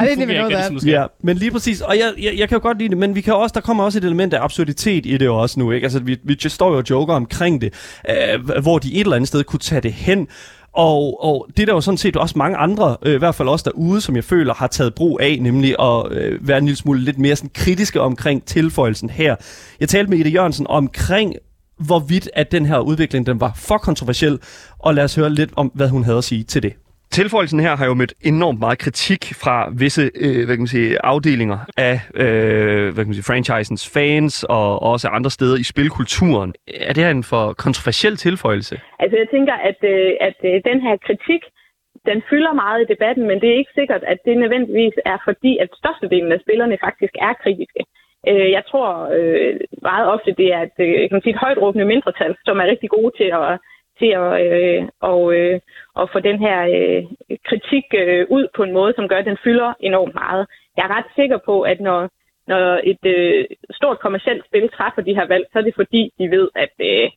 det skal. Ja, men lige præcis. Og jeg, jeg, jeg kan jo godt lide det, men vi kan også, der kommer også et element af absurditet i det også nu. Ikke? Altså, vi, vi står jo og joker omkring det, øh, hvor de et eller andet sted kunne tage det hen. Og, og det er der jo sådan set også mange andre, øh, i hvert fald også derude, som jeg føler har taget brug af, nemlig at øh, være en lille smule lidt mere sådan kritiske omkring tilføjelsen her. Jeg talte med Ida Jørgensen omkring, hvorvidt at den her udvikling den var for kontroversiel, og lad os høre lidt om, hvad hun havde at sige til det. Tilføjelsen her har jo mødt enormt meget kritik fra visse øh, hvad kan man sige, afdelinger af øh, hvad kan man sige, franchisens fans og også andre steder i spilkulturen. Er det her en for kontroversiel tilføjelse? Altså jeg tænker, at, øh, at øh, den her kritik, den fylder meget i debatten, men det er ikke sikkert, at det nødvendigvis er fordi, at størstedelen af spillerne faktisk er kritiske. Øh, Jeg tror øh, meget ofte, det er et, øh, kan man sige, et højt råbende mindretal, som er rigtig gode til at, til at, øh, og, øh, at få den her øh, kritik øh, ud på en måde, som gør, at den fylder enormt meget. Jeg er ret sikker på, at når, når et øh, stort kommercielt spil træffer de her valg, så er det fordi, de ved, at øh,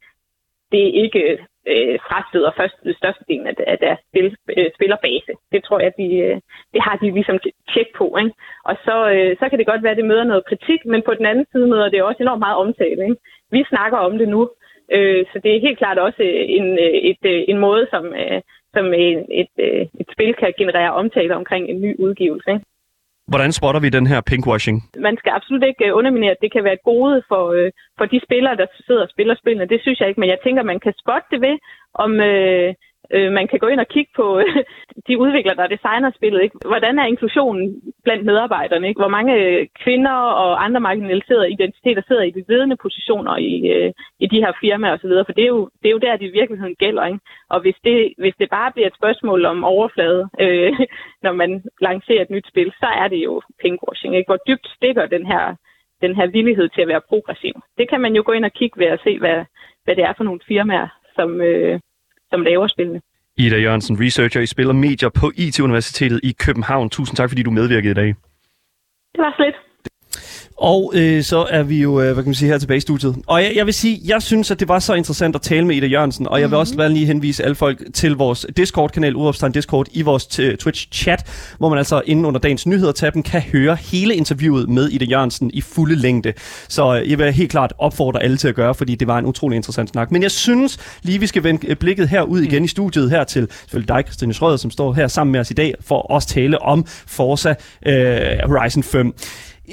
det ikke øh, frastøder først størstedelen af, af deres spil, øh, spillerbase. Det tror jeg, de, øh, det har de ligesom tjek på. Ikke? Og så, øh, så kan det godt være, at det møder noget kritik, men på den anden side møder det også enormt meget omtale. Ikke? Vi snakker om det nu, øh, så det er helt klart også en, øh, et, øh, en måde, som, øh, som et, et, øh, et spil kan generere omtale omkring en ny udgivelse. Ikke? Hvordan spotter vi den her pinkwashing? man skal absolut ikke øh, underminere, at det kan være et gode for, øh, for de spillere, der sidder og spiller spillene. Det synes jeg ikke, men jeg tænker, man kan spotte det ved, om øh, øh, man kan gå ind og kigge på øh, *laughs* de udviklere, der designer spillet. Ikke? Hvordan er inklusionen blandt medarbejderne? Ikke? Hvor mange øh, kvinder og andre marginaliserede identiteter sidder i de ledende positioner i, øh, i de her firmaer osv., for det er, jo, det er jo der, det i virkeligheden gælder. Ikke? Og hvis det, hvis det bare bliver et spørgsmål om overflade, *laughs* øh, når man lancerer et nyt spil, så er det jo pinkwashing. Ikke? Hvor dybt stikker den her, den her villighed til at være progressiv? Det kan man jo gå ind og kigge ved at se, hvad, hvad det er for nogle firmaer, som, øh, som laver spillene. Ida Jørgensen, researcher i spil og medier på IT-universitetet i København. Tusind tak, fordi du medvirkede i dag. Det var så lidt. Og øh, så er vi jo, øh, hvad kan man sige, her tilbage i studiet. Og jeg, jeg vil sige, jeg synes, at det var så interessant at tale med Ida Jørgensen, og jeg vil også gerne lige henvise alle folk til vores Discord-kanal, udopstegn Discord, i vores Twitch-chat, hvor man altså inden under dagens nyheder-tappen kan høre hele interviewet med Ida Jørgensen i fulde længde. Så øh, jeg vil helt klart opfordre alle til at gøre, fordi det var en utrolig interessant snak. Men jeg synes lige, vi skal vende blikket herud igen i studiet her til selvfølgelig dig, Christine Schrøder, som står her sammen med os i dag, for at også tale om Forza øh, Horizon 5.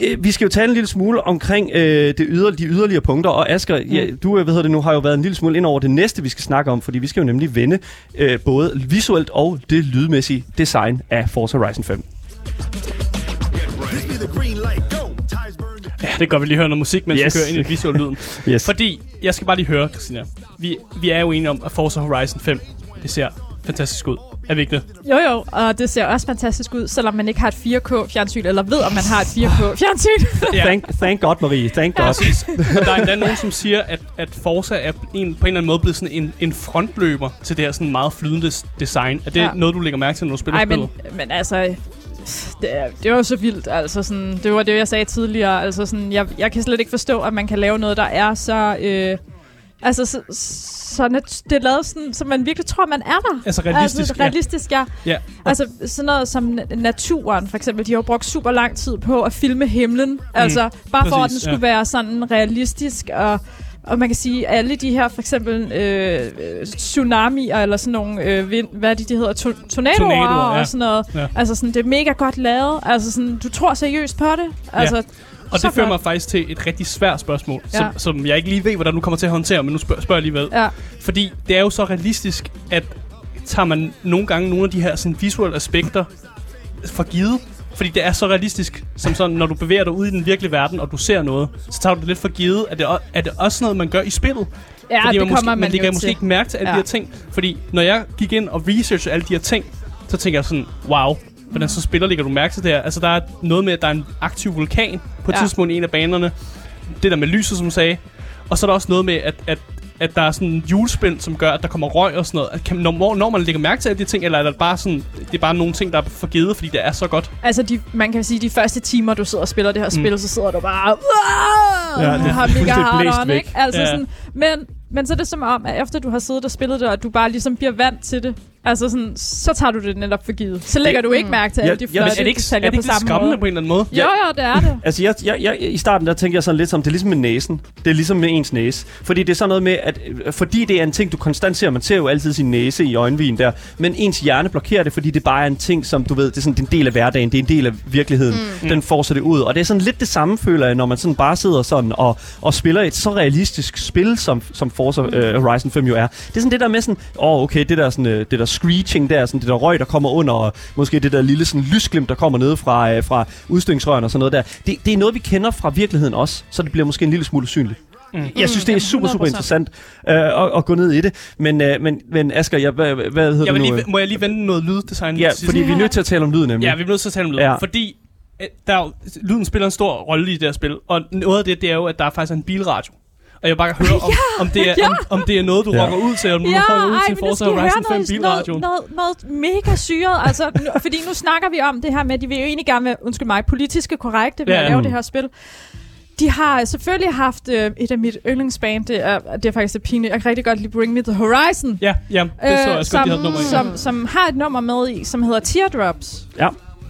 Øh, Vi skal jo tale en lille smule omkring øh, det yder, de yderligere punkter, og Asger, mm. ja, du øh, hvad hedder det nu, har jo været en lille smule ind over det næste, vi skal snakke om, fordi vi skal jo nemlig vende øh, både visuelt og det lydmæssige design af Forza Horizon 5. Ja, det gør vi lige høre noget musik, mens Yes. yes. vi kører ind i visuel lyden. *laughs* Yes. Fordi, jeg skal bare lige høre, Christina. Vi, vi er jo enige om, at Forza Horizon 5, det ser fantastisk ud. Er vi ikke det? Jo, jo, og det ser også fantastisk ud, selvom man ikke har et 4K-fjernsyn, eller ved, om man har et 4K-fjernsyn. Ja. Thank, thank God, Marie. Thank God. Og der er endda nogen, som siger, at, at Forza er en, på en eller anden måde blevet sådan en, en frontløber til det her sådan meget flydende design. Er det ja. Ja. noget, du lægger mærke til, når du spiller Ej, spillet? men, men altså... Det, er, det var jo så vildt, altså sådan, det var det, jeg sagde tidligere, altså sådan, jeg, jeg kan slet ikke forstå, at man kan lave noget, der er så, øh, altså så, så nat- det er lavet sådan, så man virkelig tror, man er der. Altså realistisk, altså, realistisk ja. Ja. Altså sådan noget som na- naturen, for eksempel, de har brugt super lang tid på at filme himlen, altså bare for, at den Præcis, skulle være sådan realistisk, og og man kan sige, at alle de her, for eksempel øh, tsunamier, eller sådan nogle, øh, vind, hvad er det, de hedder, to- tornadoer, Tornadoer, ja. og sådan noget. Ja. Altså sådan, det er mega godt lavet. Altså sådan, du tror seriøst på det. Altså, Og så det fører godt. mig faktisk til et rigtig svært spørgsmål, Ja. som, som jeg ikke lige ved, hvordan du kommer til at håndtere, men nu spørger, spørger jeg alligevel. Ja. Fordi det er jo så realistisk, at tager man nogle gange nogle af de her sådan, visuelle aspekter for givet. Fordi det er så realistisk, som sådan, når du bevæger dig ud i den virkelige verden, og du ser noget, så tager du det lidt for givet. Er det, er det også noget, man gør i spillet? Ja, Fordi det man kommer måske, man men det kan måske til. ikke mærke til alle Ja. de her ting. Fordi når jeg gik ind og researchede alle de her ting, så tænker jeg sådan, wow, hvordan så spiller ligger du mærke til det her? Altså der er noget med, at der er en aktiv vulkan på et Ja. tidspunkt i en af banerne. Det der med lyset, som du sagde. Og så er der også noget med, at, at at der er sådan en julespind, som gør, at der kommer røg og sådan noget. Kan, når, når man lægger mærke til alle de ting, eller er det bare sådan, det er bare nogle ting, der er forgivet, fordi det er så godt? Altså, de, man kan sige, de første timer, du sidder og spiller det her Mm. spil, så sidder du bare... Ja, det har mega hard blæst on, væk. ikke? Altså Ja. sådan, men, men så er det som om, at efter du har siddet og spillet det, og du bare ligesom bliver vant til det, altså sådan, så tager du det netop for givet. Så lægger du ikke mærke til Ja, alle de ja, flotte Er det ikke, er detaljer det på ikke lidt samme skræmmende måde. på en eller anden måde? Jo, jo, det er det. Altså, jeg, jeg, jeg, i starten der tænkte jeg sådan lidt som, det er ligesom med næsen. Det er ligesom med ens næse. Fordi det er sådan noget med, at øh, fordi det er en ting, du konstant ser, man ser jo altid sin næse i øjenvigen der, men ens hjerne blokerer det, fordi det bare er en ting, som du ved, det er sådan det er en del af hverdagen, det er en del af virkeligheden. Mm. Den får sig det ud. Og det er sådan lidt det samme, føler jeg, når man sådan bare sidder sådan og, og spiller et så realistisk spil, som, som Forza øh, Horizon 5 jo er. Det er sådan det der med sådan, åh oh, okay, det der, sådan, øh, det der screeching der, sådan det der røg, der kommer under, og måske det der lille sådan lysglimt, der kommer ned fra, øh, fra udstødningsrørene og sådan noget der. Det, det er noget, vi kender fra virkeligheden også, så det bliver måske en lille smule usynligt. Mm. Jeg synes, det er super, super 100%. interessant øh, at, at gå ned i det. Men, øh, men, men Asger, jeg, hvad, hvad hedder Jeg det nu? lige, må jeg lige vende noget lyddesign? ja, fordi vi er nødt til at tale om lyd, nemlig. Ja, vi er nødt til at tale om lyd. Ja. Fordi øh, der er lyden spiller en stor rolle i det her spil. Og noget af det, det er jo, at der er faktisk en bilradio. Og jeg vil bare høre, om, om, det, er, Ja. om, om det er noget, du Ja. ja. rocker ud til, om du Ja, rocker ud ej, til Forza Horizon 5 noget, noget, bilradioen. noget, noget mega syret. Altså, nu, fordi nu snakker vi om det her med, at de vil jo egentlig gerne være, undskyld mig, politiske korrekte ved Ja, at lave mm. det her spil. De har selvfølgelig haft øh, et af mit yndlingsband, det er, det er faktisk det pinligt. Jeg kan rigtig godt lide Bring Me The Horizon. Ja, ja, det så jeg også godt, de havde et nummer i. som, som har et nummer med i, som hedder Teardrops. Ja.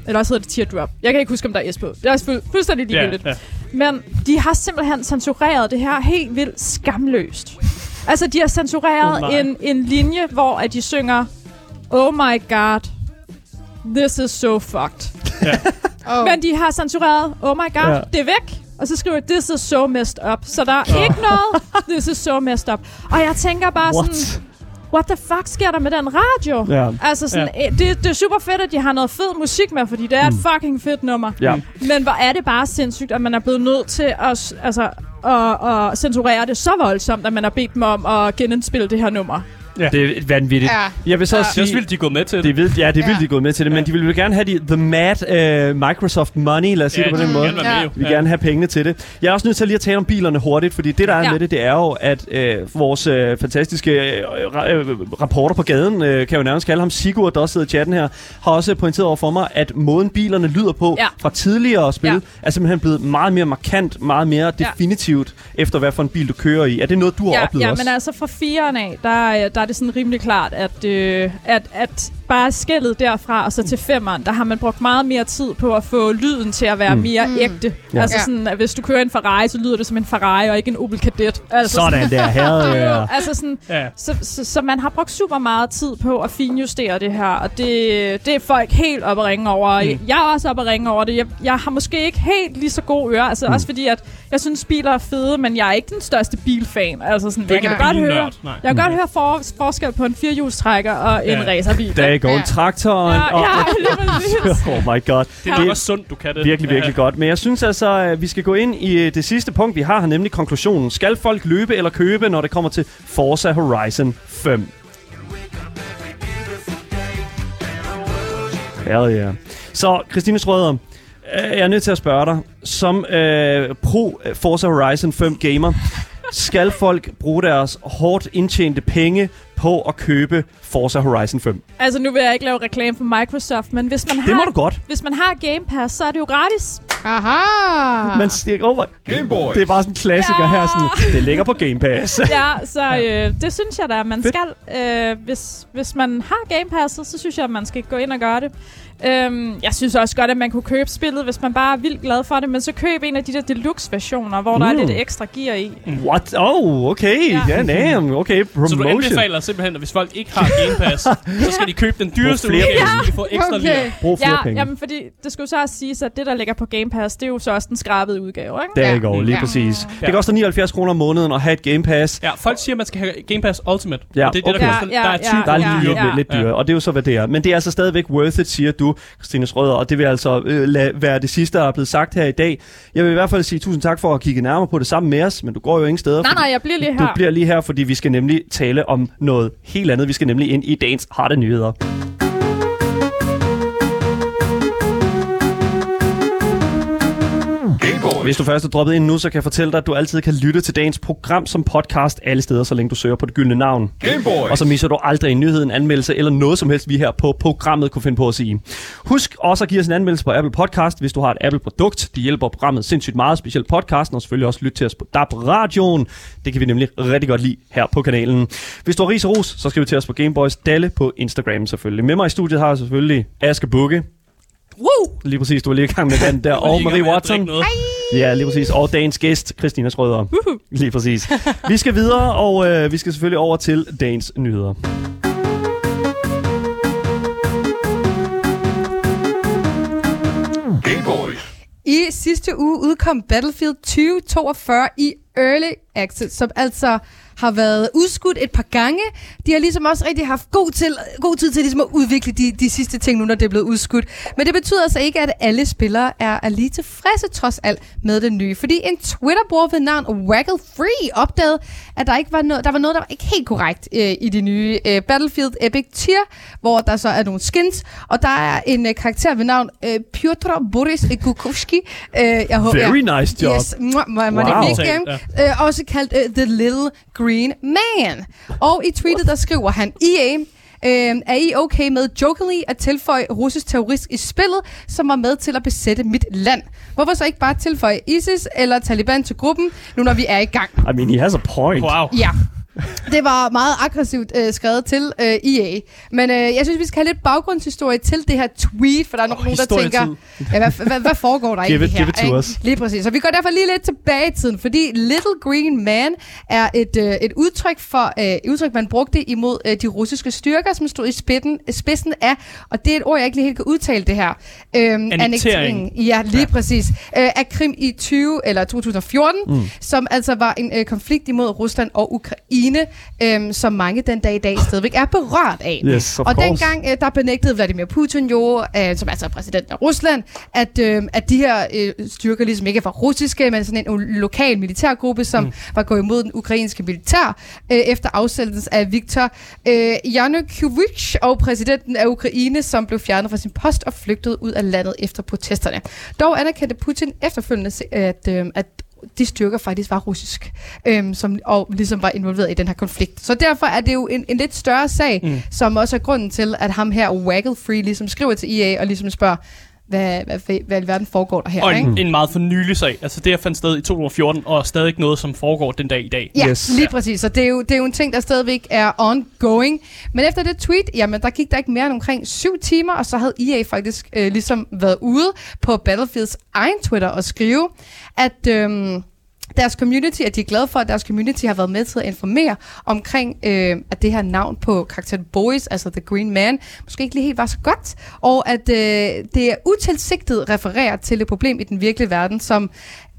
Eller også hedder det Teardrop. Jeg kan ikke huske, om der er S på. Det er fu- fuldstændig Ja, ligegyldigt. ja. Men de har simpelthen censureret det her helt vildt skamløst. Altså, de har censureret Oh my. en, en linje, hvor at de synger Oh my god, this is so fucked. *laughs* Oh. Men de har censureret Oh my god, Ja. ja. det er væk. Og så skriver de, this is so messed up. Så der er ikke noget, this is so messed up. Og jeg tænker bare What? sådan, what the fuck sker der med den radio? Ja. Altså sådan, ja. det, det er super fedt, at de har noget fed musik med, fordi det er et fucking fedt nummer. Ja. Men hvor er det bare sindssygt, at man er blevet nødt til at, altså, at, at censurere det så voldsomt, at man har bedt dem om at genindspille det her nummer. Det er vanvittigt. Ja. Jeg vil så Ja. også Det er sige... vildt, de er gået med til det. Det er vildt, ja, det er vildt, Ja. de er gået med til det, men de ville jo gerne have de, the mad uh, Microsoft money, lad os sige det på den de måde. vil jo. Vi vil gerne have pengene til det. Jeg er også nødt til lige at tale om bilerne hurtigt, fordi det, der er ja. Ja. med det, det er jo, at øh, vores øh, fantastiske øh, ra- øh, rapporter på gaden, øh, kan jo nærmest kalde ham Sigurd, der også sidder i chatten her, har også pointeret over for mig, at måden bilerne lyder på Ja. fra tidligere spil, Ja. er simpelthen blevet meget mere markant, meget mere Ja. definitivt, efter hvad for en bil du kører i. Er det noget, du har Ja, oplevet ja også? men altså fra firen af, der, der er det sådan rimelig klart, at, øh, at, at bare skældet derfra og så til femmeren, der har man brugt meget mere tid på at få lyden til at være Mm. mere Mm. ægte. Ja. Altså sådan, at hvis du kører en Ferrari, så lyder det som en Ferrari og ikke en Opel Kadett. Altså Sådan der, herre. *laughs* Ja. altså sådan, Ja. så, så, så man har brugt super meget tid på at finjustere det her, og det, det er folk helt oppe at ringe over. Mm. Jeg er også oppe at ringe over det. Jeg, jeg har måske ikke helt lige så gode ører, altså mm. også fordi, at jeg synes, biler er fede, men jeg er ikke den største bilfan. Altså sådan, jeg kan godt høre, jeg kan godt høre for, forskel på en firehjulstrækker og en Ja. racerbil. Der går Ja. en traktoren. Ja, ja, lige præcis. *laughs* oh my god. Det er også sundt, du kan det. Virkelig, virkelig godt. Men jeg synes altså, at vi skal gå ind i øh, det sidste punkt, vi har her, nemlig konklusionen. Skal folk løbe eller købe, når det kommer til Forza Horizon 5? Ja, ja. Så, Christine Strøder, øh, jeg er nødt til at spørge dig, som øh, pro Forza Horizon 5 gamer, skal folk bruge deres hårdt indtjente penge på at købe Forza Horizon 5? Altså, nu vil jeg ikke lave reklame for Microsoft, men hvis man, Det må har, du godt. hvis man har Game Pass, så er det jo gratis. Aha! Man stikker over. Game Boy. Det er bare sådan en klassiker Ja. her. Sådan, det ligger på Game Pass. *laughs* Ja, så øh, det synes jeg da, man Fedt. skal. Øh, hvis, hvis man har Game Passet, så synes jeg, at man skal gå ind og gøre det. Øhm, jeg synes også godt, at man kunne købe spillet, hvis man bare er vildt glad for det. Men så køb en af de der deluxe-versioner, hvor mm. der er Mm. lidt ekstra gear i. What? Oh, okay. Ja, Ja. yeah, damn. Okay, promotion. Så du anbefaler simpelthen, at hvis folk ikke har Game Pass, så *laughs* skal de købe den dyreste udgave, så de får ekstra Okay. okay. Brug flere Ja, penge. jamen, fordi det skulle så også siges, at det, der ligger på Game Pass, det er jo så også den skrabede udgave, ikke? Der Ja. ja. går, lige Ja. præcis. Ja. Det koster 79 kroner om måneden at have et Game Pass. Ja, folk siger, at man skal have Game Pass Ultimate. Ja, og det er det, der, okay. koster, Ja, der er ja, 20 Der er Ja, lige ja. lidt, lidt dyre, og det er jo så, hvad det er. Men det er altså stadigvæk worth it, siger du, du, Christine Rødder, og det vil altså øh, lade være det sidste, der er blevet sagt her i dag. Jeg vil i hvert fald sige tusind tak for at kigge nærmere på det sammen med os, men du går jo ingen steder. Nej, nej, jeg bliver lige Du her. bliver lige her, fordi vi skal nemlig tale om noget helt andet. Vi skal nemlig ind i dagens harde nyheder. Hvis du først er droppet ind nu, så kan jeg fortælle dig, at du altid kan lytte til dagens program som podcast alle steder, så længe du søger på det gyldne navn. Gameboy. Og så misser du aldrig en nyhed, en anmeldelse eller noget som helst, vi her på programmet kunne finde på at sige. Husk også at give os en anmeldelse på Apple Podcast, hvis du har et Apple-produkt. Det hjælper programmet sindssygt meget, specielt podcasten, og selvfølgelig også lytte til os på DAB Radioen. Det kan vi nemlig rigtig godt lide her på kanalen. Hvis du har ris og ros, så skriv til os på Gameboys Dalle på Instagram selvfølgelig. Med mig i studiet har jeg selvfølgelig Aske Bukke. Woo! Lige præcis, du var lige i gang med den der. *laughs* Og Marie Watson. Ja, lige præcis. Og dagens gæst, Christina Schrøder. Lige præcis. *laughs* Vi skal videre, og øh, vi skal selvfølgelig over til dagens nyheder. I sidste uge udkom Battlefield 2042 i Early Access, som altså har været udskudt et par gange. De har ligesom også rigtig haft god, til, god tid til ligesom at udvikle de, de sidste ting nu, når det er blevet udskudt. Men det betyder altså ikke, at alle spillere er, er lige tilfredse trods alt med det nye. Fordi en Twitter-bruger ved navn Waggle Free opdagede, at der ikke var noget, der var noget, der var ikke helt korrekt øh, i de nye øh, Battlefield Epic Tier, hvor der så er nogle skins, og der er en øh, karakter ved navn øh, Piotr Boris Gukovski. Øh, jeg håber, Very jeg, nice job. Yes, mwah, mwah, Wow. magnifique. Øh, også kaldt uh, The Little Green Man. Og i tweetet, der skriver han, EA, Øh, er I okay med jokingly at tilføje russisk terrorist i spillet, som var med til at besætte mit land? Hvorfor så ikke bare tilføje ISIS eller Taliban til gruppen, nu når vi er i gang? I mean, he has a point. Wow. Ja. Det var meget aggressivt øh, skrevet til øh, EA. Men øh, jeg synes, vi skal have lidt baggrundshistorie til det her tweet, for der er oh, nogen, der tænker, ja, hvad, hvad, hvad foregår der *laughs* Give egentlig her? give it to ikke? us. Lige præcis. Så vi går derfor lige lidt tilbage i tiden, fordi Little Green Man er et, øh, et udtryk for øh, et udtryk, man brugte imod øh, de russiske styrker, som stod i spidsen, spidsen af, og det er et ord, jeg ikke lige helt kan udtale det her. Øhm, Annektering. Ja, lige ja. præcis. Øh, af Krim i 20 eller 2014, mm. som altså var en øh, konflikt imod Rusland og Ukraine, øh, som mange den dag i dag stadigvæk er berørt af. Yes, og course. dengang, øh, der benægtede Vladimir Putin jo, øh, som altså er præsident af Rusland, at, øh, at de her øh, styrker ligesom ikke var russiske, men sådan en lokal militærgruppe, som mm. var gået imod den ukrainske militær, øh, efter afsættelsen af Viktor øh, Yanukovych og præsidenten af Ukraine, som blev fjernet fra sin post og flygtede ud af landet efter protesterne. Dog anerkendte Putin efterfølgende, at, øh, at de styrker faktisk var russisk, øhm, som, og ligesom var involveret i den her konflikt. Så derfor er det jo en, en lidt større sag, mm. som også er grunden til, at ham her, Waggle Free, ligesom skriver til EA og ligesom spørger, hvad, hvad, hvad, i verden foregår der her, Og ikke? en, en meget for nylig sag. Altså det her fandt sted i 2014, og stadig ikke noget, som foregår den dag i dag. Ja, Yes. lige præcis. Så det er, jo, det er jo en ting, der stadigvæk er ongoing. Men efter det tweet, jamen der gik der ikke mere end omkring syv timer, og så havde EA faktisk øh, ligesom været ude på Battlefields egen Twitter og skrive, at... Øhm, deres community, at de er glade for, at deres community har været med til at informere omkring, øh, at det her navn på karakteren Boys, altså The Green Man, måske ikke lige helt var så godt, og at øh, det er utilsigtet refererer til et problem i den virkelige verden, som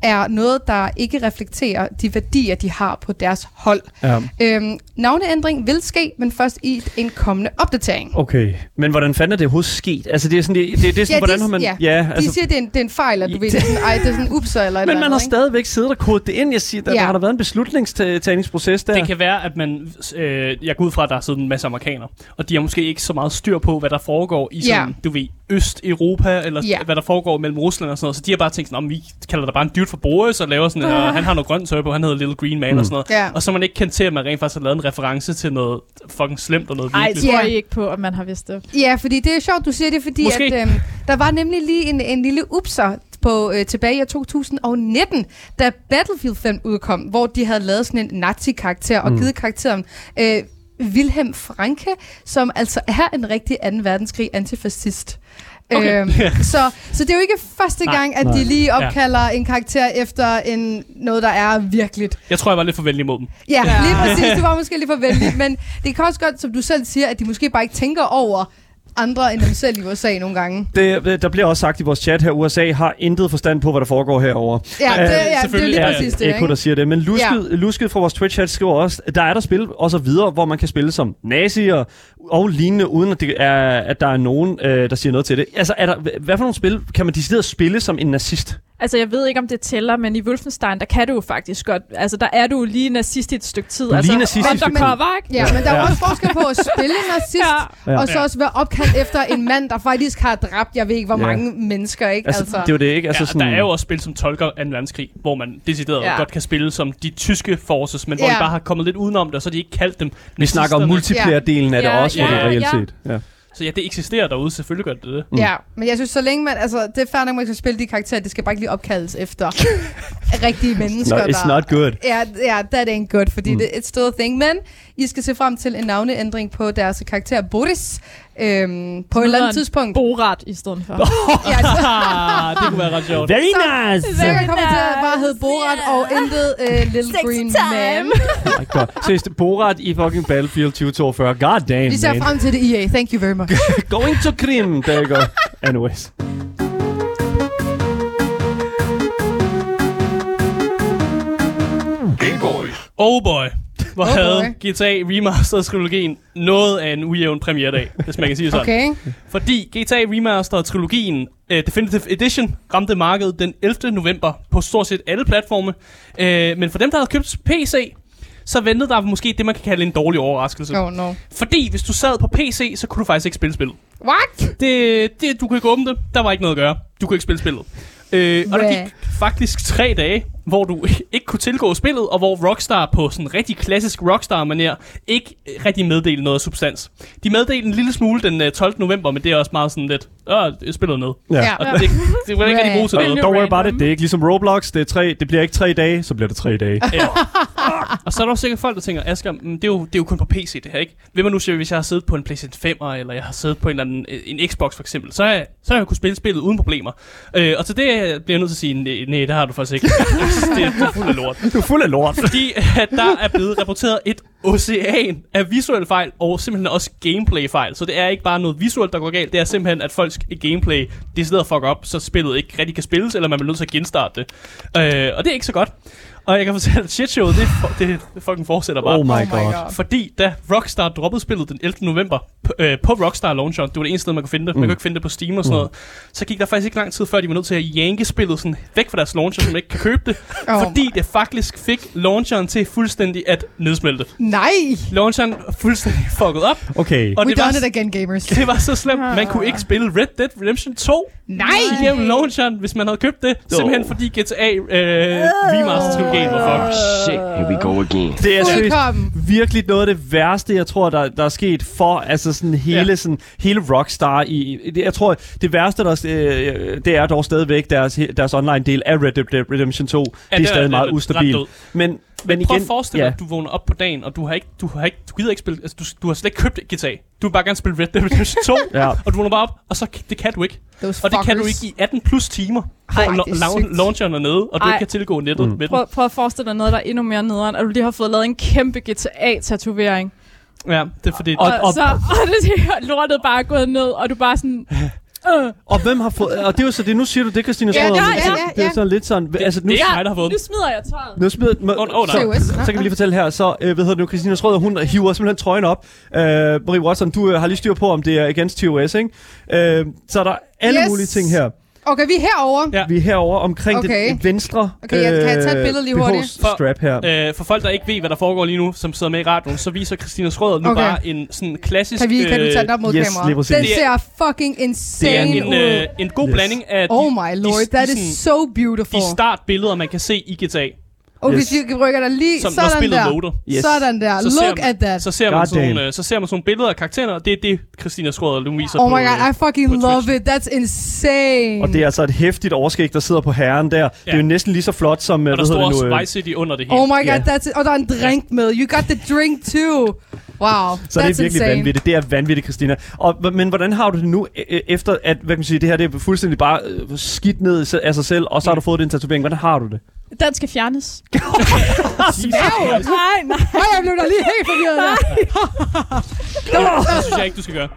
er noget, der ikke reflekterer de værdier, de har på deres hold. Ja. Øhm, navneændring vil ske, men først i en kommende opdatering. Okay, men hvordan fanden er det overhovedet sket? Altså, det er sådan, det, det, det er sådan, hvordan de, har man... ja, ja de altså, siger, det er, en, det er en fejl, at du Ja, ved, det er sådan, ej, det er sådan upser *laughs* eller men eller man har andet, ikke? stadigvæk siddet og kodet det ind. Jeg siger, der, Ja. der har der været en beslutningstagningsproces der. Det kan være, at man... Øh, jeg går ud fra, at der er siddet en masse amerikanere, og de har måske ikke så meget styr på, hvad der foregår i sådan, Ja. du ved, Øst-Europa, eller Ja. hvad der foregår mellem Rusland og sådan noget. Så de har bare tænkt sådan, om vi kalder der bare en for Boris, og laver sådan, uh. han har noget grønt tøj på, han hedder Little Green Man mm. og sådan noget. Ja. Og så man ikke kendt til, at man rent faktisk har lavet en reference til noget fucking slemt og noget Ej, virkelig. tror. I ikke på, at man har vidst det? Ja, fordi det er sjovt, du siger det, fordi Måske. at, øhm, der var nemlig lige en, en lille upser på, øh, tilbage i år 2019, da Battlefield 5 udkom, hvor de havde lavet sådan en nazi-karakter og Mm. givet karakteren øh, Wilhelm Franke, som altså er en rigtig 2. verdenskrig antifascist. Okay. Øhm, så, så det er jo ikke første Nej. gang, at Nej. de lige opkalder en karakter efter en, noget, der er virkeligt. Jeg tror, jeg var lidt for venlig mod dem. Ja, Ja. lige præcis. Det var måske lidt for venligt, men det kan også godt, som du selv siger, at de måske bare ikke tænker over, andre end dem selv i USA nogle gange. Det, det- der bliver også sagt i vores chat her, USA har intet forstand på, hvad der foregår herovre. Ja, det, Øh, ja, det er lige præcis det, Eko, der siger det. Men Lusket, ja. Lusket fra vores Twitch-chat skriver også, at der er der spil og så videre, hvor man kan spille som nazier og lignende, uden at, det er, at der er nogen, øh, der siger noget til det. Altså, er der, hvad for nogle spil kan man decideret spille som en nazist? Altså, jeg ved ikke, om det tæller, men i Wolfenstein, der kan du jo faktisk godt... Altså, der er du lige nazist i et stykke tid. Du er altså, lige nazist i et stykke tid. Ja, men der er også forskel på at spille *laughs* nazist, Ja. Og så også være opkaldt efter en mand, der faktisk har dræbt, jeg ved ikke, hvor Ja. mange mennesker, ikke? Altså, altså, det er jo det ikke. Altså, ja, sådan, der er jo også spil som tolker 2. verdenskrig, hvor man decideret Ja. godt kan spille som de tyske forces, men hvor Ja. de bare har kommet lidt udenom det, og så de ikke kaldt dem vi snakker om multiplayer-delen af det Ja, også, hvor ja, det reelt ja. set. Ja. Så ja, det eksisterer derude, selvfølgelig gør det det. Mm. Ja, men jeg synes, så længe man... Altså, det er fair nok, man skal spille de karakterer, det skal bare ikke lige opkaldes efter *laughs* rigtige mennesker, No, it's der... not good. Ja, ja, that ain't good, fordi mm. det it's still a thing. Men I skal se frem til en navneændring på deres karakter Boris øhm, på et eller andet tidspunkt. Borat i stedet for. *laughs* ja, så, *laughs* det kunne være ret sjovt. Very nice! så jeg kommer til at bare hedde Borat og intet uh, Little Sexy Green time. Man. Oh my God. Seriøst, Borat i fucking Battlefield 2042. God damn, Vi ser man. frem til det, EA. Thank you very much. *laughs* Going to Krim. There you go. Anyways. Oh boy. Hvor oh havde. GTA Remastered-trilogien noget af en ujævn premieredag, hvis man kan sige sådan. Okay. Fordi GTA Remastered-trilogien uh, Definitive Edition ramte markedet den 11. november på stort set alle platforme. Uh, men for dem, der havde købt PC, så ventede der måske det, man kan kalde en dårlig overraskelse. Oh no. Fordi hvis du sad på PC, så kunne du faktisk ikke spille spillet. What? Det, det, du kunne ikke åbne det. Der var ikke noget at gøre. Du kunne ikke spille spillet. Øh, og der gik faktisk tre dage, hvor du *laughs* ikke kunne tilgå spillet, og hvor Rockstar på sådan en rigtig klassisk Rockstar-manér ikke øh, rigtig meddelte noget substans. De meddelte en lille smule den øh, 12. november, men det er også meget sådan lidt, åh, jeg spiller ned. Ja. Ja. Og det, det var ikke rigtig bruge til noget. Don't worry about it. Det er ikke ligesom Roblox. Det, er tre, det bliver ikke tre dage, så bliver det tre dage. Ja. og så er der også sikkert folk, der tænker, Asger, mm, det, er jo, det er jo kun på PC det her, ikke? Hvem man nu siger, hvis jeg har siddet på en PlayStation 5, eller jeg har siddet på en, eller anden, øh, en Xbox for eksempel, så har jeg, så har jeg kunnet spille spillet uden problemer. Øh, og til det bliver jeg nødt til at sige, nej, nej det har du faktisk ikke. *laughs* det, det er fuld af lort. Du er fuld af lort. Fordi at der er blevet rapporteret et ocean af visuelle fejl, og simpelthen også gameplay-fejl. Så det er ikke bare noget visuelt, der går galt, det er simpelthen, at folks gameplay decideret fuck op, så spillet ikke rigtig kan spilles, eller man bliver nødt til at genstarte det. Øh, og det er ikke så godt. Og jeg kan fortælle, at shitshowet, det, det, det fucking fortsætter bare. Oh my Oh my god. god. Fordi da Rockstar droppede spillet den 11. november på, øh, på Rockstar Launcher, det var det eneste sted, man kunne finde det, man Mm. kunne ikke finde det på Steam og sådan Mm. noget, så gik der faktisk ikke lang tid før, de var nødt til at yanke spillet sådan væk fra deres launcher, så man ikke kan købe det, *laughs* Oh fordi det faktisk fik launcheren til fuldstændig at nedsmelte. Nej! Launcheren fuldstændig fucket op, Okay. og We det var, done it again, gamers. det var så slemt, man kunne ikke spille Red Dead Redemption 2 Nej! igennem launcheren, hvis man havde købt det, simpelthen fordi GTA øh, Remaster-trilogien var fucked. Shit, here we go again. Det er seriøst Velkommen. virkelig noget af det værste, jeg tror, der, der er sket for altså sådan hele, Ja. sådan, hele Rockstar. I, det, jeg tror, det værste, der, øh, det er dog stadigvæk deres, deres online-del af Red Dead Redemption 2. Ja, det er er- stadig meget ret ustabil. Men, men prøv igen, at forestille dig, ja. at du vågner op på dagen, og du har ikke, du har ikke, du gider ikke spille, altså du, du har slet ikke købt GTA. Du vil bare gerne spille Red Dead Redemption 2, *laughs* Ja. og du vågner bare op, og så det kan du ikke. Those Og det kan du ikke i 18 plus timer, hvor la- launcheren er nede, og du Ej. ikke kan tilgå nettet Mm. med den. Prøv, prøv at forestille dig noget, der er endnu mere nederen, at du lige har fået lavet en kæmpe GTA-tatovering. Ja, det er fordi... Og, Og- og, så og det her *laughs* lortet bare er gået ned, og du bare sådan... *laughs* Øh, Og hvem har fået... Og det er jo så det, nu siger du det, Christina Ja, Schrøder. ja, altså, ja, Det er ja. sådan lidt sådan... altså, nu, det er mig, der har fået nu smider jeg tøjet. nu smider... Åh, åh, nej. så, så kan vi lige fortælle her, så øh, hvad hedder det nu, Christina Schrøder, hun hiver simpelthen trøjen op. Øh, Marie Watson, du øh, har lige styr på, om det er against TOS, ikke? Øh, så er der alle Yes. mulige ting her. Okay, vi er herovre. Ja. Vi er herovre omkring Okay. det venstre Okay, jeg- kan jeg tage et billede lige hurtigt? BH-strap her. Øh, for folk, der ikke ved, hvad der foregår lige nu, som sidder med i radioen, så viser Christina Schrøder nu Okay. bare en sådan klassisk... Kan, vi, kan du tage den op mod yes, kameraet? Den Det er- ser fucking det er insane en, ud. øh, en god Yes. blanding af oh de, my lord, de, that is sådan- so beautiful. de startbilleder, man kan se i GTA. Og Yes. hvis vi rykker der lige Som sådan spillet der. loader. Yes. Sådan der. Så Look man- at that. Så ser, man God sådan, nogle, damn. øh, så ser man sådan nogle billeder af karaktererne, og det er det, Christina Schrøder nu viser Oh på, my god, øh, I fucking love Twitch. it. That's insane. Og det er altså et hæftigt overskæg, der sidder på herren der. Det er jo næsten lige så flot som... øh, Og der hvad står også nu, øh, Vice City under det hele. Oh my god, Ja. that's it. Og der er en drink med. You got the drink too. Wow, Så det er virkelig insane. vanvittigt. Det er vanvittigt, Christina. Og, men hvordan har du det nu, øh, efter at hvad kan man sige, det her det er fuldstændig bare øh, skidt ned af sig selv, og så har du fået den tatovering. Hvordan har du det? Den skal fjernes. *laughs* *laughs* Nej, nej, Ej, jeg blev da lige helt forvirret. *laughs* der. Det synes jeg ikke, du skal gøre.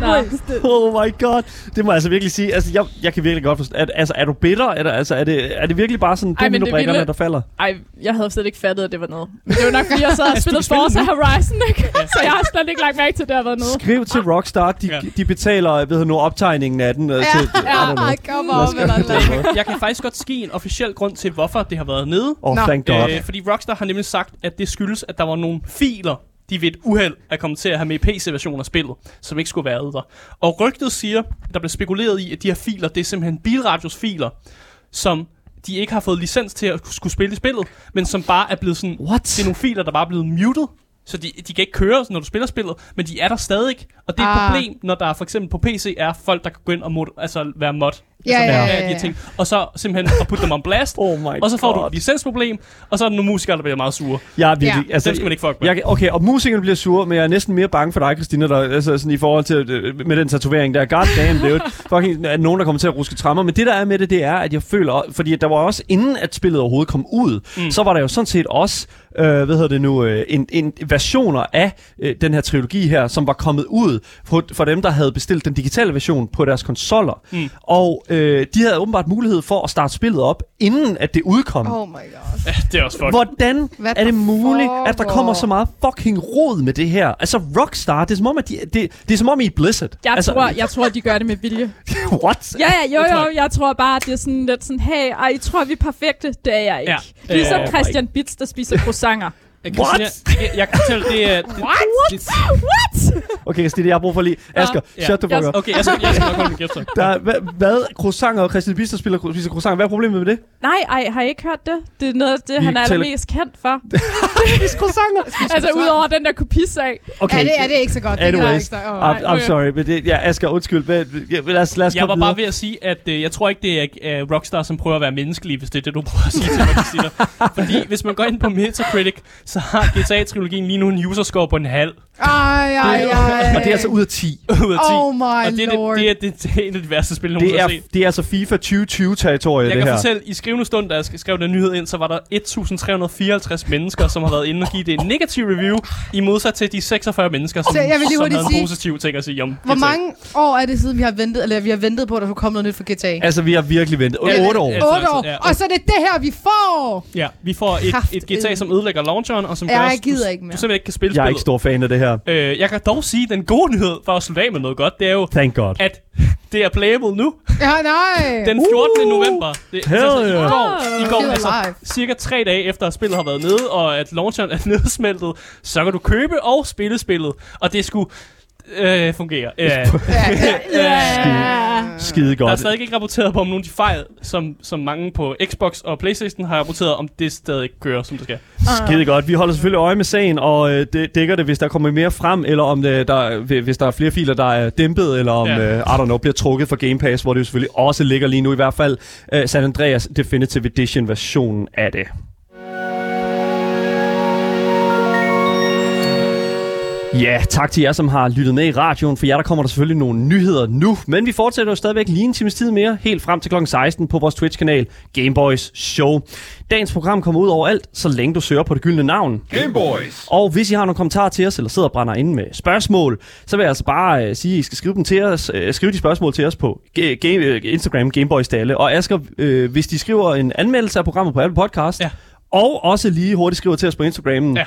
nej. Oh my god. Det må jeg altså virkelig sige. Altså, jeg, jeg kan virkelig godt forstå. Er, altså, er du bitter? Er, der, altså, er, det, er det virkelig bare sådan Ej, men det dominobrikkerne, vilde- der falder? Ej, jeg havde slet ikke fattet, at det var noget. Men det var nok, fordi jeg så havde Altså, du spillet kan spille Forza Horizon, ikke? *laughs* Så jeg har slet ikke lagt mærke til, at det har været noget. Skriv til Rockstar. De, Ja. de betaler ved nu optegningen af den. Ja, til, know. Ej, kom noget. Jeg kan faktisk godt ske en officiel grund til, hvorfor det har været nede. Oh, Nå. thank God. Øh, fordi Rockstar har nemlig sagt, at det skyldes, at der var nogle filer, de ved et uheld er kommet til at have med i PC-versionen af spillet, som ikke skulle være der. Og rygtet siger, at der blev spekuleret i, at de her filer, det er simpelthen bilradios filer, som de ikke har fået licens til at skulle spille i spillet, men som bare er blevet sådan... What? Det er nogle filer, der bare er blevet muted, så de, de kan ikke køre, når du spiller spillet, men de er der stadig. Og det er et Ah. problem, når der for eksempel på PC er folk, der kan gå ind og mod, altså være mod. Ja, altså, ja, ja, her ja. ting. Og så simpelthen at putte dem on blast, *laughs* Oh my og så får God. du et licensproblem, og så er der nogle musikere, der bliver meget sure. Er virkelig, Ja. altså, Dem skal man ikke fuck med. jeg, okay, og musikerne bliver sure, men jeg er næsten mere bange for dig, Christina, der, altså sådan i forhold til øh, med den tatovering der. God damn, det er jo *laughs* fucking er nogen, der kommer til at ruske trammer. Men det, der er med det, det er, at jeg føler, fordi der var også, inden at spillet overhovedet kom ud, mm. så var der jo sådan set også, øh, hvad hedder det nu, øh, en, en versioner af øh, den her trilogi her, som var kommet ud for, for dem, der havde bestilt den digitale version på deres konsoller. Mm. Og øh, de havde åbenbart mulighed for at starte spillet op, inden at det udkom. Oh my god. Ja, det er også fuck. Hvordan Hvad er det muligt, at der kommer så meget fucking rod med det her? Altså, Rockstar, det er som om, at de, det, det er som om I er Blizzard. Jeg, altså, tror, *laughs* jeg tror, de gør det med vilje. *laughs* what? Ja, ja, jo, jo, jeg tror bare, det er sådan lidt sådan, hey, ej, I tror, vi er perfekte. Det er jeg ikke. Ja. Ligesom Øh, Christian Bits, der spiser croissanter. Øh, Christina, jeg, jeg kan fortælle, det er... Det, What? Det, What? Okay, Christina, jeg har brug for lige... Asger, Ja. shut the fuck up. okay, jeg skal, jeg skal nok holde min kæft. Der, er- hvad, hvad? Croissanter og Christian Bister spiller spiser croissanter. Hvad er problemet med det? Nej, ej, har I ikke hørt det? Det er noget af det, Vi han er taler- allermest kendt for. *laughs* Spiser croissanter? *laughs* altså, udover den der kopisag. Okay. Ja, det er det ikke så godt. Det er Anyways, ikke så- åh. I'm, I'm sorry, men det, ja, Asger, undskyld. Hvad, ja, lad os, lad os Jeg var videre. bare ved at sige, at øh, jeg tror ikke, det er øh, Rockstar, som prøver at være menneskelig, hvis det er det, du prøver at sige til mig, Christina. *laughs* Fordi hvis man går ind på Metacritic, så har GTA-trilogien lige nu en user-score på en halv. Ej, ej, ej. Og det er altså ud af 10. *laughs* ud af 10. Oh my og det er, lord. det, det, er, det, det er en af de værste spil, jeg Det er, har set. det er altså FIFA 2020-territoriet, Jeg det kan her. fortælle, i skrivende stund, da jeg sk- skrev den nyhed ind, så var der 1354 mennesker, som har været inde og give det en negativ review, i modsat til de 46 mennesker, som, Så jeg vil lige som havde en positiv ting at sige om Hvor GTA. mange år er det siden, vi har ventet, eller vi har ventet på, at der skulle komme noget nyt for GTA? Altså, vi har virkelig ventet. 8 Ja, år. ja. 8 år. Ja. Og så er det det her, vi får! Ja, vi får et, et GTA, som ødelægger launcheren, og som Ja, gør, jeg at du, gider ikke mere. du simpelthen ikke kan spille Jeg er spillet. ikke stor fan af det her. Øh, jeg kan dog sige, den gode nyhed, for at slutte af med noget godt, det er jo, Thank God. at *laughs* det er playable nu. Ja, nej! Den 14. november. Det, Hell altså, i yeah. går, i går Feel altså, alive. cirka tre dage efter, at spillet har været nede, og at launcheren er *laughs* nedsmeltet, så kan du købe og spille spillet. Og det skulle øh, fungere. *laughs* *laughs* Ja. Ja. Skide Der er godt. stadig ikke rapporteret på om nogle af de fejl, som, som mange på Xbox og Playstation har rapporteret, om det stadig ikke kører, som det skal. Skide godt. Vi holder selvfølgelig øje med sagen, og øh, det dækker det, hvis der kommer mere frem, eller om det, der, hvis der er flere filer, der er dæmpet, eller om, Ja. ja. øh, I don't know, bliver trukket fra Game Pass, hvor det jo selvfølgelig også ligger lige nu, i hvert fald øh, San Andreas Definitive Edition versionen af det. Ja, tak til jer, som har lyttet med i radioen. For jer, der kommer der selvfølgelig nogle nyheder nu. Men vi fortsætter jo stadigvæk lige en times tid mere, helt frem til kl. 16 på vores Twitch-kanal Gameboys Show. Dagens program kommer ud overalt, så længe du søger på det gyldne navn. Gameboys. Og hvis I har nogle kommentarer til os, eller sidder og brænder inde med spørgsmål, så vil jeg altså bare øh, sige, at I skal skrive dem til os. Øh, skrive de spørgsmål til os på ga- game, øh, Instagram, Gameboys Dalle. Og Asger, øh, hvis de skriver en anmeldelse af programmet på Apple Podcast, Ja. og også lige hurtigt skriver til os på Instagram, Ja.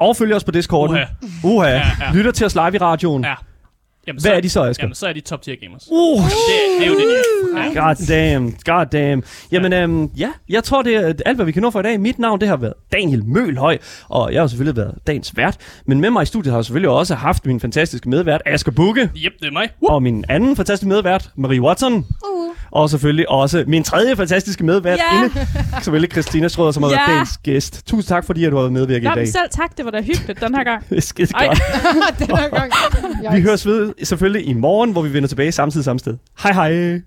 Og følger os på Discorden, Uha. Uha. Ja, ja. lytter til os live i radioen. Ja. Jamen, Hvad er de så, Asger? Jamen, så er de top tier gamers. Uh, Det, det er jo det, de er. Ja. God damn, god damn. Jamen, øhm, ja, jeg tror, det er alt, hvad vi kan nå for i dag. Mit navn, det har været Daniel Mølhøj, og jeg har selvfølgelig været dagens vært. Men med mig i studiet har jeg selvfølgelig også haft min fantastiske medvært, Asger Bukke, Yep, det er mig. og min anden fantastiske medvært, Marie Watson. Uh. Og selvfølgelig også min tredje fantastiske medvært, Ja. inde, *laughs* selvfølgelig Christina Strøder, som har været Ja. dagens gæst. Tusind tak, fordi at du har været medvirket i dag. selv tak, det var da hyggeligt den her gang. *laughs* Det er skide godt. *laughs* Den her gang. Vi høres ved selvfølgelig i morgen, hvor vi vender tilbage samtidig samme sted. Hej hej.